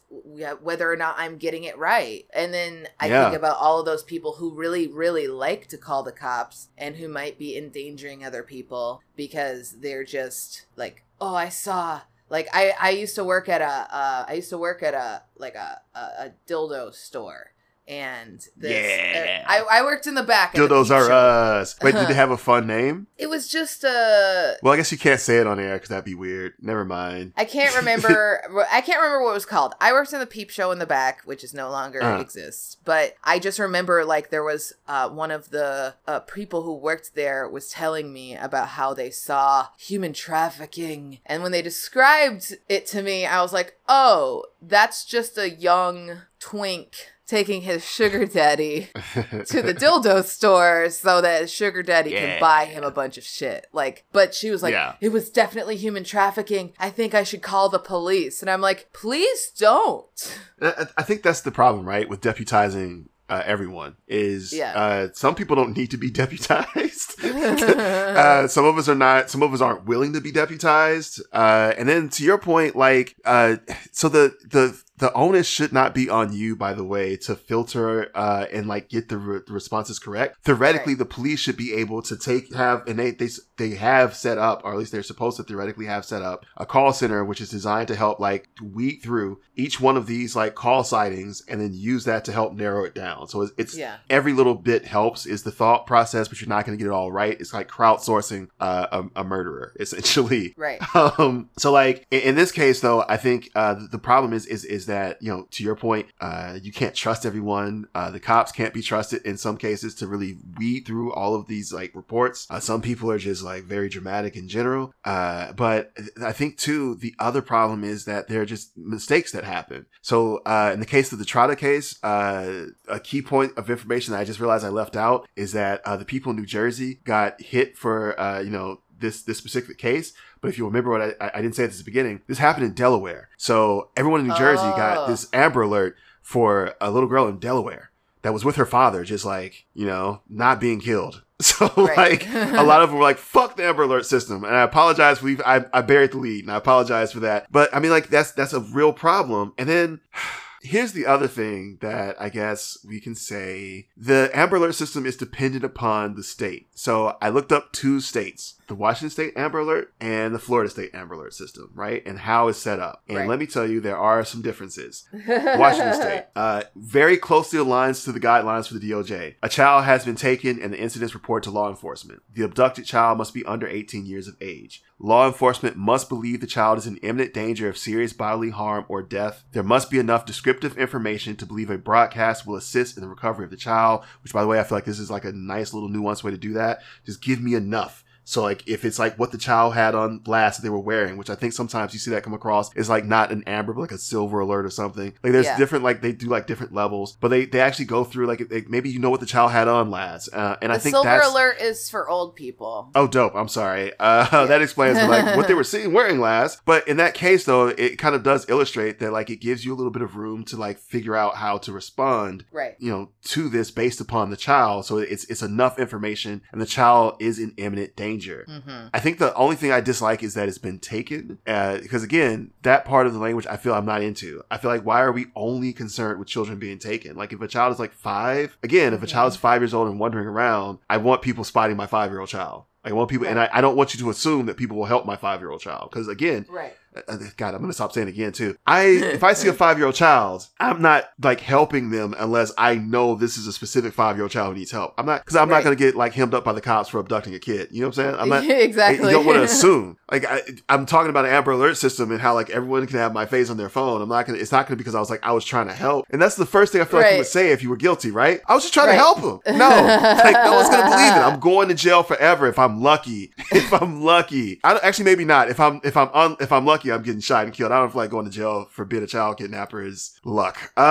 whether or not i'm getting it right and then i Yeah. think about all of those people who really really like to call the cops and who might be endangering other people because they're just like oh i saw like i i used to work at a uh i used to work at a like a a, a dildo store and this Yeah. I, I worked in the back the Dildos are us. Wait, did they have a fun name? it was just uh Well, I guess you can't say it on air because that'd be weird. Never mind. I can't remember. I can't remember what it was called. I worked in the peep show in the back, which is no longer Uh. exists. But I just remember like there was uh, one of the uh, people who worked there was telling me about how they saw human trafficking, and when they described it to me, I was like, "Oh, that's just a young twink." Taking his sugar daddy to the dildo store so that his sugar daddy Yeah. can buy him a bunch of shit. Like, but she was like, Yeah. it was definitely human trafficking. I think I should call the police. And I'm like, please don't. I I think that's the problem, right? With deputizing uh, everyone is Yeah. uh, some people don't need to be deputized. uh, some of us are not. Some of us aren't willing to be deputized. Uh, and then to your point, like, uh, so the the the onus should not be on you, by the way, to filter uh, and like get the, re- the responses correct. Theoretically, Right. the police should be able to take have and they they they have set up, or at least they're supposed to theoretically have set up a call center which is designed to help like weed through each one of these like call sightings and then use that to help narrow it down. So it's, it's Yeah. every little bit helps is the thought process, but you're not going to get it all right. It's like crowdsourcing uh, a, a murderer essentially. Right. Um, so like in, in this case though, I think uh, the, the problem is is is that you know to your point, uh, you can't trust everyone. Uh, the cops can't be trusted in some cases to really weed through all of these like reports. Uh, some people are just like very dramatic in general. Uh, but I think too the other problem is that there are just mistakes that happen. So uh, in the case of the Trotta case, uh, a key point of information that I just realized I left out is that the people in New Jersey got hit for you know this this specific case. But if you remember what I, I didn't say at the beginning, this happened in Delaware. So everyone in New Jersey got Oh. this Amber Alert for a little girl in Delaware that was with her father, just like you know, not being killed. So Right. like a lot of them were like, "Fuck the Amber Alert system," and I apologize. We I, I buried the lead, and I apologize for that. But I mean, like that's that's a real problem. And then. Here's the other thing that I guess we can say. The Amber Alert system is dependent upon the state. So I looked up two states, the Washington State Amber Alert and the Florida State Amber Alert system, right? And how it's set up. And Right. let me tell you, there are some differences. Washington State, uh, very closely aligns to the guidelines for the DOJ. A child has been taken and the incident is reported to law enforcement. The abducted child must be under 18 years of age. Law enforcement must believe the child is in imminent danger of serious bodily harm or death. There must be enough descriptive information to believe a broadcast will assist in the recovery of the child, which by the way, I feel like this is like a nice little nuanced way to do that. Just give me enough. So like if it's like what the child had on last that they were wearing, which I think sometimes you see that come across is like not an amber but like a silver alert or something. Like there's Yeah. different like they do like different levels, but they they actually go through like it- maybe you know what the child had on last, uh, and I think silver alert is for old people. Oh, dope. I'm sorry. Uh, That explains like what they were seeing wearing last. But in that case, though, it kind of does illustrate that like it gives you a little bit of room to like figure out how to respond, Right. you know, to this based upon the child. So it's it's enough information, and the child is in imminent danger. Danger. Mm-hmm. I think the only thing I dislike is that it's been taken. Uh, because again, that part of the language I feel I'm not into. I feel like why are we only concerned with children being taken? Like if a child is like five, again, if a child is five years old and wandering around, I want people spotting my five year old child. I want people, and I, I don't want you to assume that people will help my five year old child. Because again, Right. Uh, God, I'm gonna stop saying it again too. I if I see a five year old child, I'm not like helping them unless I know this is a specific five year old child who needs help. I'm not because I'm Right. not gonna get like hemmed up by the cops for abducting a kid. You know what I'm saying? I'm not. exactly. You don't want to assume. Like I, I'm talking about an Amber Alert system and how like everyone can have my face on their phone. I'm not gonna. It's not gonna be because I was like I was trying to help. And that's the first thing I feel like you would say if you were guilty, right? I was just trying Right. to help him. No, like no one's gonna believe it. I'm going to jail forever if I'm lucky. If I'm lucky, I don't, actually maybe not. If I'm if I'm un, if I'm lucky, I'm getting shot and killed. I don't feel like going to jail for being a child kidnapper is luck.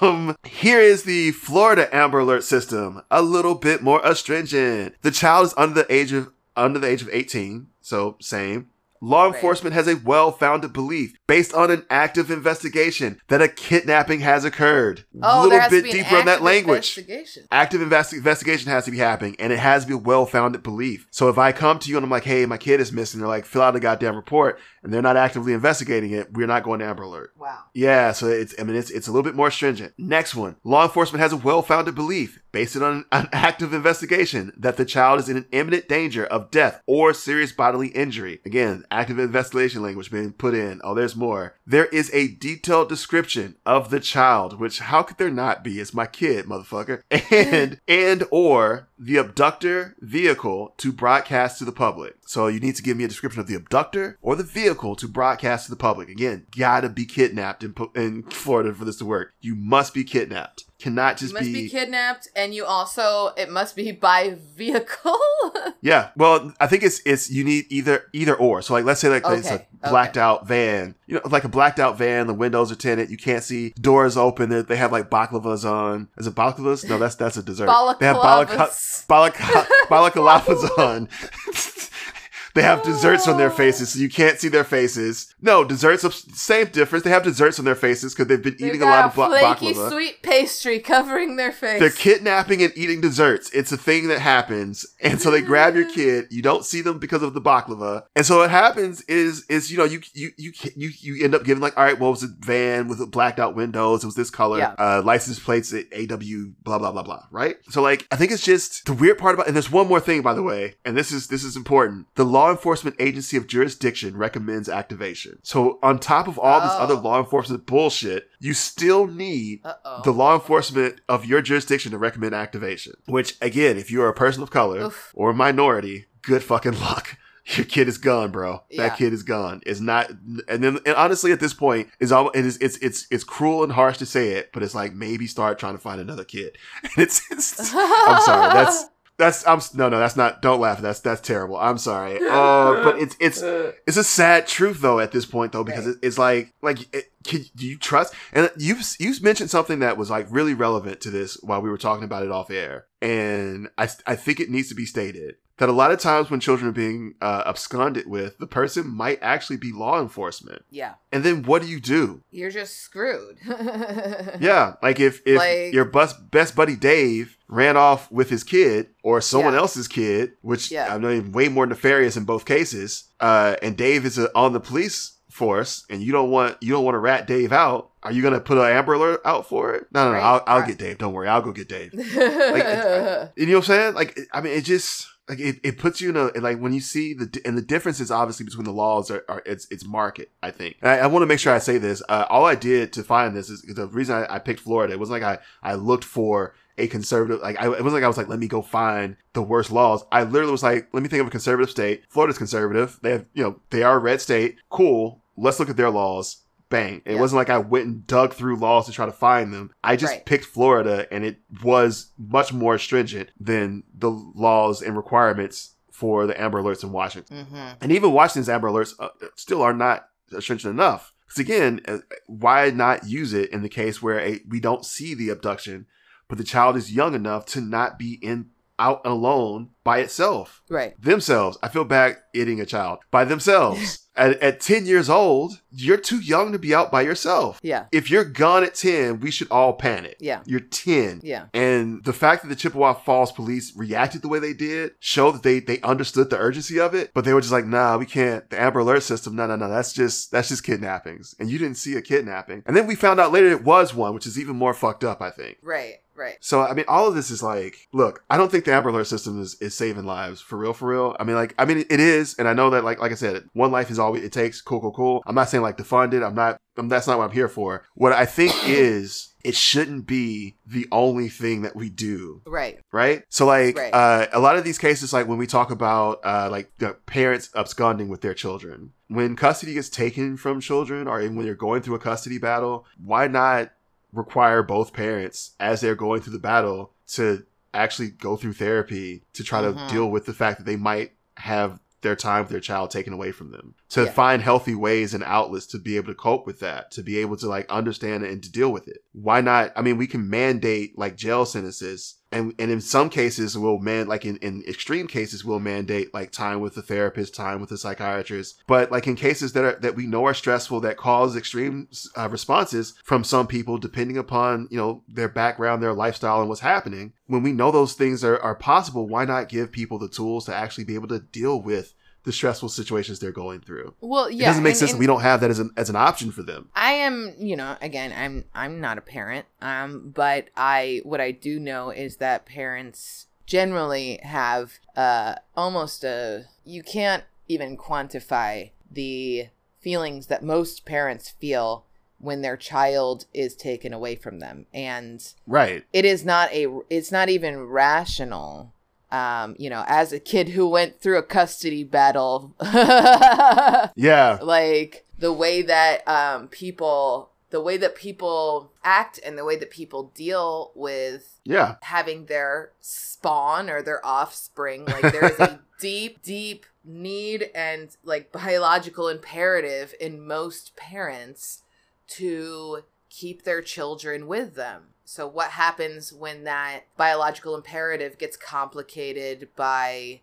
Um, here is the Florida Amber Alert system. A little bit more astringent. The child is under the age of under the age of 18, so same. Law Right. enforcement has a well-founded belief based on an active investigation that a kidnapping has occurred. Oh, little bit to be an deeper on that language. Investigation. Active investi- investigation has to be happening, and it has to be a well-founded belief. So if I come to you and I'm like, "Hey, my kid is missing," they're like, "Fill out a goddamn report," and they're not actively investigating it, we're not going to Amber Alert. Wow. Yeah, so it's I mean it's it's a little bit more stringent. Next one. Law enforcement has a well-founded belief based on an active investigation that the child is in an imminent danger of death or serious bodily injury. Again, active investigation language being put in. Oh, there's more. There is a detailed description of the child, which how could there not be? It's my kid, motherfucker. And and or the abductor vehicle to broadcast to the public. So you need to give me a description of the abductor or the vehicle to broadcast to the public. Again, gotta be kidnapped in, in Florida for this to work. You must be kidnapped. Cannot just You must be, kidnapped, and you also it must be by vehicle. Yeah, well, I think it's it's you need either either or. So like, let's say like it's a blacked out van. You know, like a blacked out van. The windows are tinted. You can't see. Doors open. They, they have like baklavas on. Is it baklavas? No, that's that's a dessert. They have Balaclavas. Balakalavas on. They have desserts on their faces, so you can't see their faces. No, desserts, same difference. They have desserts on their faces because they've been They've eating a lot of bla- flaky baklava. sweet pastry covering their face. They're kidnapping and eating desserts. It's a thing that happens. And so they grab your kid. You don't see them because of the baklava. And so what happens is, is, you know, you, you, you, you, you end up giving like, all right, well, it was a van with blacked out windows. It was this color, Yeah. uh, license plates at AW, blah, blah, blah, blah. Right. So like, I think it's just the weird part about, and there's one more thing, by the way, and this is, this is important. The law enforcement agency of jurisdiction recommends activation. So on top of all this Oh. other law enforcement bullshit, you still need Uh oh. the law enforcement of your jurisdiction to recommend activation. Which, again, if you're a person of color Oof. or a minority, good fucking luck. Your kid is gone, bro. Yeah. That kid is gone. It's not, and then, and honestly, at this point, is all it is. It's it's it's cruel and harsh to say it, but it's like maybe start trying to find another kid. And it's, it's I'm sorry. That's that's I'm no no that's not. Don't laugh. That's that's terrible. I'm sorry. Uh, but it's it's it's a sad truth though at this point though because Right. it, it's like like it, can, do you trust and you've you've mentioned something that was like really relevant to this while we were talking about it off air and I I think it needs to be stated that a lot of times when children are being uh, absconded with the person might actually be law enforcement yeah, and then what do you do you're just screwed. yeah like if if Like- your bus, best buddy Dave ran off with his kid or someone Yeah. else's kid which Yeah. I know way more nefarious in both cases uh, and Dave is uh on the police force and you don't want you don't want to rat Dave out are you gonna put an Amber Alert out for it no no no I'll, I'll Right. get Dave don't worry I'll go get Dave it- you know what I'm saying? Like, I mean, it just like it, it puts you in a like when you see the and the differences obviously between the laws are, are it's it's market. I think. I, I want to make sure I say this. Uh, all I did to find this is the reason I, I picked Florida. It wasn't like I I looked for a conservative like I, it wasn't like I was like let me go find the worst laws. I literally was like let me think of a conservative state. Florida's conservative. They have you know they are a red state. Cool. Let's look at their laws. Bang. It Yeah. wasn't like I went and dug through laws to try to find them. I just Right. picked Florida and it was much more stringent than the laws and requirements for the Amber Alerts in Washington. Mm-hmm. And even Washington's Amber Alerts uh, still are not stringent enough. Because again, uh, why not use it in the case where a, we don't see the abduction, but the child is young enough to not be in out alone by itself. Right. Themselves. I feel bad eating a child by themselves. at, at 10 years old, you're too young to be out by yourself. Yeah. If you're gone at 10, we should all panic. Yeah. You're 10. Yeah. And the fact that the Chippewa Falls police reacted the way they did showed that they they understood the urgency of it, but they were just like, nah, we can't. The Amber Alert system, no, no, no, that's just that's just kidnappings. And you didn't see a kidnapping. And then we found out later it was one, which is even more fucked up, I think. Right. Right. So I mean, all of this is like, look, I don't think the Amber Alert system is, is saving lives for real, for real. I mean, like, I mean, it is, and I know that, like, like I said, one life is all it takes. Cool, cool, cool. I'm not saying like defund it. I'm not. I'm, that's not what I'm here for. What I think is, it shouldn't be the only thing that we do Right. right? So like Right. uh, a lot of these cases, like when we talk about uh, like the parents absconding with their children, when custody gets taken from children, or when you're going through a custody battle, why not require both parents as they're going through the battle to actually go through therapy to try Mhm. to deal with the fact that they might have their time with their child taken away from them to Yeah. find healthy ways and outlets to be able to cope with that to be able to like understand it and to deal with it why not i mean we can mandate like jail sentences and and in some cases we'll man like in, in extreme cases we'll mandate like time with the therapist time with the psychiatrist but like in cases that are that we know are stressful that cause extreme uh, responses from some people depending upon you know their background their lifestyle and what's happening when we know those things are, are possible why not give people the tools to actually be able to deal with the stressful situations they're going through. Well, yeah. it doesn't make and- sense and we don't have that as an, as an option for them. I am, you know, again, I'm I'm not a parent, um, but I what I do know is that parents generally have uh almost a you can't even quantify the feelings that most parents feel when their child is taken away from them. And right. it is not a it's not even rational um you know as a kid who went through a custody battle. Yeah. Like the way that um people the way that people act and the way that people deal with yeah. having their spawn or their offspring like there is a deep deep need and like biological imperative in most parents to keep their children with them so what happens when that biological imperative gets complicated by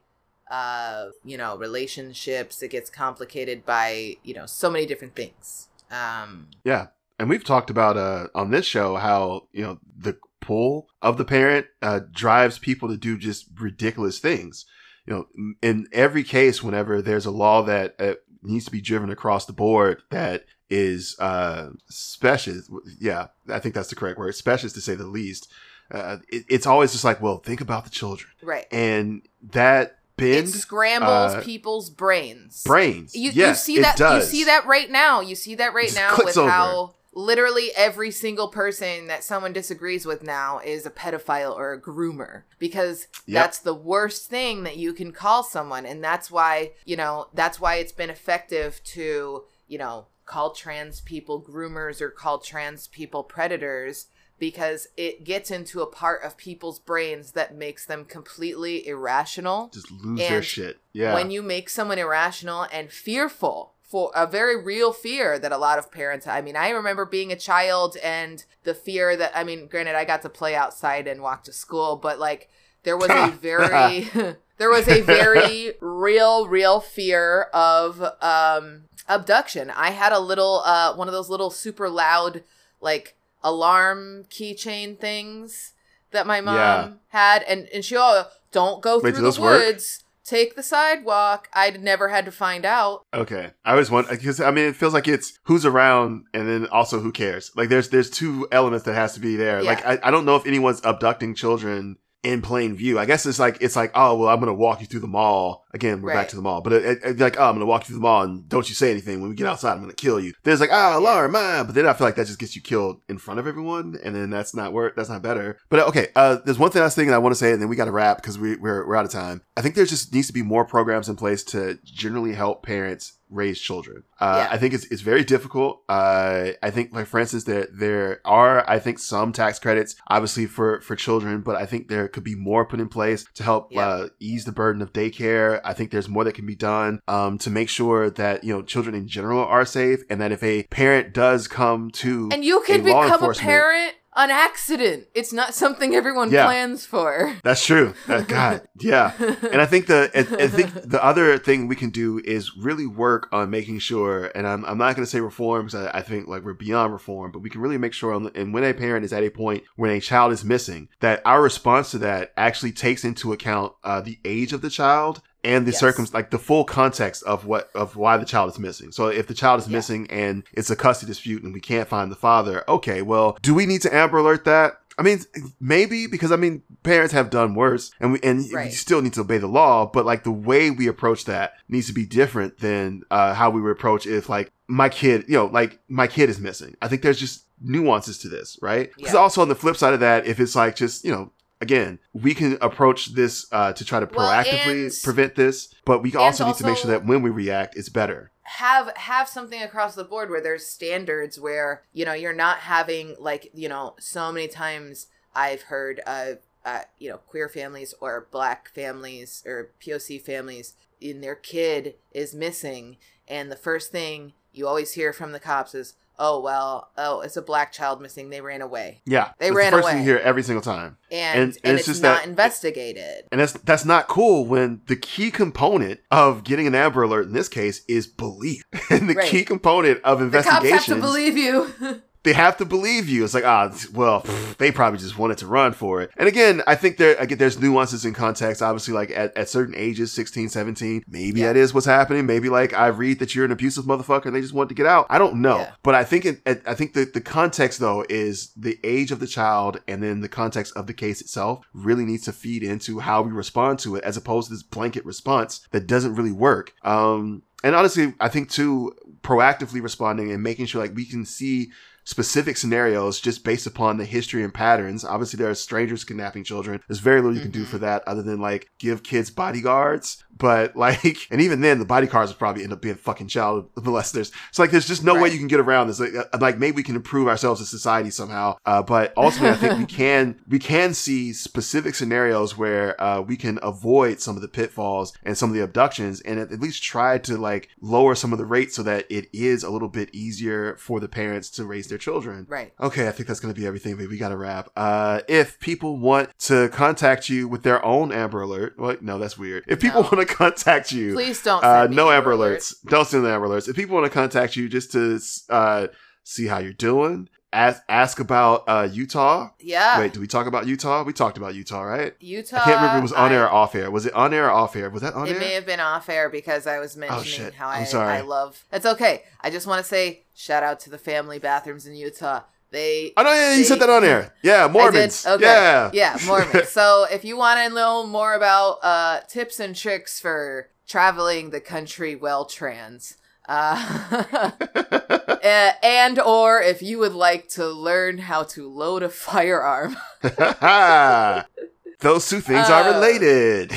uh you know relationships it gets complicated by you know so many different things um Yeah. And we've talked about uh on this show how, you know, the pull of the parent uh drives people to do just ridiculous things. You know, in every case whenever there's a law that uh, needs to be driven across the board that is uh special yeah, I think that's the correct word, special to say the least. Uh, it, it's always just like, well, think about the children. right And that bend it scrambles uh, people's brains brains. you, yes, you see that does. you see that right now you see that right now with over. how literally every single person that someone disagrees with now is a pedophile or a groomer because Yep. that's the worst thing that you can call someone and that's why you know that's why it's been effective to you know call trans people groomers or call trans people predators because it gets into a part of people's brains that makes them completely irrational just lose their shit. Yeah. when you make someone irrational and fearful for a very real fear that a lot of parents I mean I remember being a child and the fear that I mean granted I got to play outside and walk to school but like there was a very there was a very real real fear of um abduction I had a little uh one of those little super loud like alarm keychain things that my mom Yeah. had and and she oh don't go Wait, through the work? woods take the sidewalk i'd never had to find out Okay, I always want because I mean it feels like it's who's around and then also who cares. Like there's there's two elements that has to be there. Like I, I don't know if anyone's abducting children in plain view. I guess it's like it's like oh well I'm gonna walk you through the mall again. We're Right. back to the mall, but it, it, it's like oh I'm gonna walk you through the mall and don't you say anything when we get outside. I'm gonna kill you. There's like ah alarm, ah, but then I feel like that just gets you killed in front of everyone, and then that's not work. That's not better. But uh, okay, uh, there's one thing I was thinking I want to say, and then we got to wrap because we we're we're out of time. I think there just needs to be more programs in place to generally help parents raise children. Uh, Yeah. I think it's it's very difficult. Uh, I think like for instance there there are I think some tax credits obviously for for children, but I think there could be more put in place to help Yeah. uh, ease the burden of daycare. I think there's more that can be done um, to make sure that you know children in general are safe, and that if a parent does come to and you can become a parent an accident. It's not something everyone Yeah. plans for. That's true. God, yeah. And I think the I, I think the other thing we can do is really work on making sure. And I'm, I'm not going to say reform because I, I think like we're beyond reform, but we can really make sure. On, and when a parent is at a point when a child is missing, that our response to that actually takes into account uh, the age of the child and the Yes. circum like the full context of what of why the child is missing. So if the child is Yeah. missing and it's a custody dispute and we can't find the father, okay, well, do we need to Amber Alert that? I mean, maybe because I mean, parents have done worse, and we and we Right. still need to obey the law. But like the way we approach that needs to be different than uh, how we would approach if like my kid, you know, like my kid is missing. I think there's just nuances to this, right? Because Yeah. also on the flip side of that, if it's like just you know. Again, we can approach this uh, to try to Well, proactively and- prevent this, but we also need to make sure that when we react, it's better. have have something across the board where there's standards where you know you're not having like you know so many times I've heard of uh, you know queer families or black families or POC families in their kid is missing and the first thing you always hear from the cops is oh well oh it's a black child missing they ran away Yeah, They ran the first away. thing you hear every single time. and And- and, and it's it's, just not that- investigated And that's that's not cool when the key component of getting an Amber Alert in this case is belief. and the Right. key component of the cops have to believe you they have to believe you. It's like, ah, well, pff, they probably just wanted to run for it. And again, I think there again there's nuances in context. Obviously, like at, at certain ages, 16, 17, maybe Yeah. that is what's happening. Maybe like I read that you're an abusive motherfucker and they just want to get out. I don't know. Yeah. But I think it, it- I think the, the context though is the age of the child and then the context of the case itself really needs to feed into how we respond to it as opposed to this blanket response that doesn't really work. Um, and honestly, I think too, proactively responding and making sure like we can see specific scenarios just based upon the history and patterns. Obviously, there are strangers kidnapping children. There's very little you can do Mhm. for that other than like give kids bodyguards. But like, and even then, the bodyguards will probably end up being fucking child molesters. So like, there's just no way you can get around this. Like, uh, like maybe we can improve ourselves as society somehow. Uh, but ultimately, I think we can we can see specific scenarios where uh, we can avoid some of the pitfalls and some of the abductions, and at least try to like lower some of the rates so that it is a little bit easier for the parents to raise their children. right Okay, I think that's going to be everything, baby. We got to wrap. Uh, if people want to contact you with their own Amber Alert, well, no, that's weird. If people No. want to contact you, please don't uh, no Amber Amber Alerts. Don't send the Amber Alerts. If people want to contact you just to uh, see how you're doing, ask, ask about uh, Utah. yeah Wait, did we talk about Utah? We talked about Utah, right? Utah I can't remember if it was on I- air or off air. Was it on air or off air? Was that on it air? may have been off air because I was mentioning Oh, shit. how I'm I, sorry. I love. It's okay. I just want to say shout out to the family bathrooms in Utah. They. oh, no, yeah, you said that on air. Yeah, Mormons. Okay. Yeah. Yeah, Mormons. so if you want to know more about uh, tips and tricks for traveling the country well trans. Uh, uh, and or if you would like to learn how to load a firearm Those two things Uh, are related.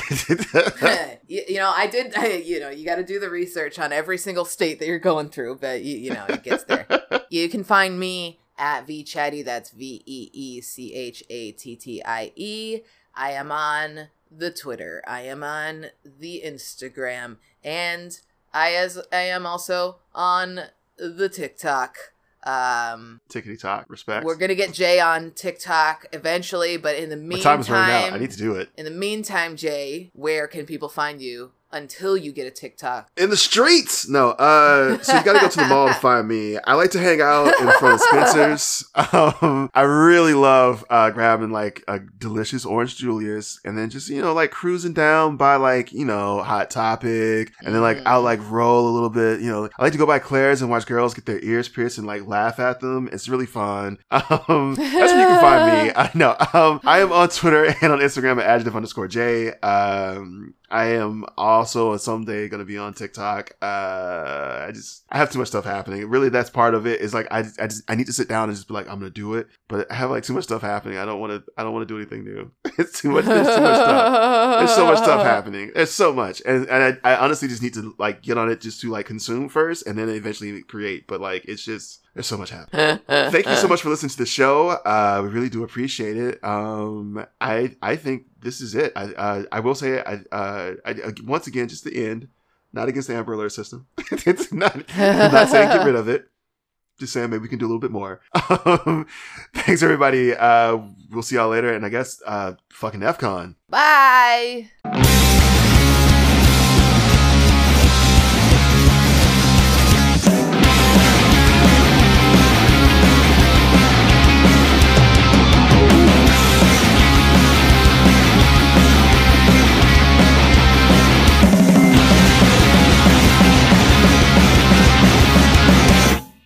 you, you know, I did. I, you know, you got to do the research on every single state that you're going through, but you, you know, it gets there. you can find me at veechattie. That's V E E C H A T T I E. I am on the Twitter. I am on the Instagram, and I as I am also on the TikTok. Um, Tickety tock, respect. we're gonna get Jay on TikTok eventually, but in the My meantime, time is running out. I need to do it. in the meantime, Jay, where can people find you until you get a TikTok? In the streets. No, uh, so you gotta go to the mall to find me. I like to hang out in front of Spencer's. Um, I really love uh, grabbing like a delicious orange Julius and then just, you know, like cruising down by like, you know, Hot Topic and then like Mm. I'll like roll a little bit. You know, I like to go by Claire's and watch girls get their ears pierced and like laugh at them. It's really fun. Um, that's where you can find me. I know. Um, I am on Twitter and on Instagram at adjective underscore J. Um, I am also someday going to be on TikTok. Uh, I just I have too much stuff happening. Really, that's part of it. Is like I I just I need to sit down and just be like I'm going to do it. But I have like too much stuff happening. I don't want to I don't want to do anything new. it's too much. There's too much stuff. There's so much stuff happening. There's so much, and and I, I honestly just need to like get on it just to like consume first, and then eventually create. But like it's just there's so much happening. Thank you so much for listening to the show. Uh, we really do appreciate it. Um, I I think this is it. I uh, I will say I, uh, I uh, once again just the end. Not against the Amber Alert system. it's not. I'm not saying get rid of it. Just saying, maybe we can do a little bit more. Um, thanks, everybody. Uh, we'll see y'all later. And I guess, uh, fucking FCon. Bye.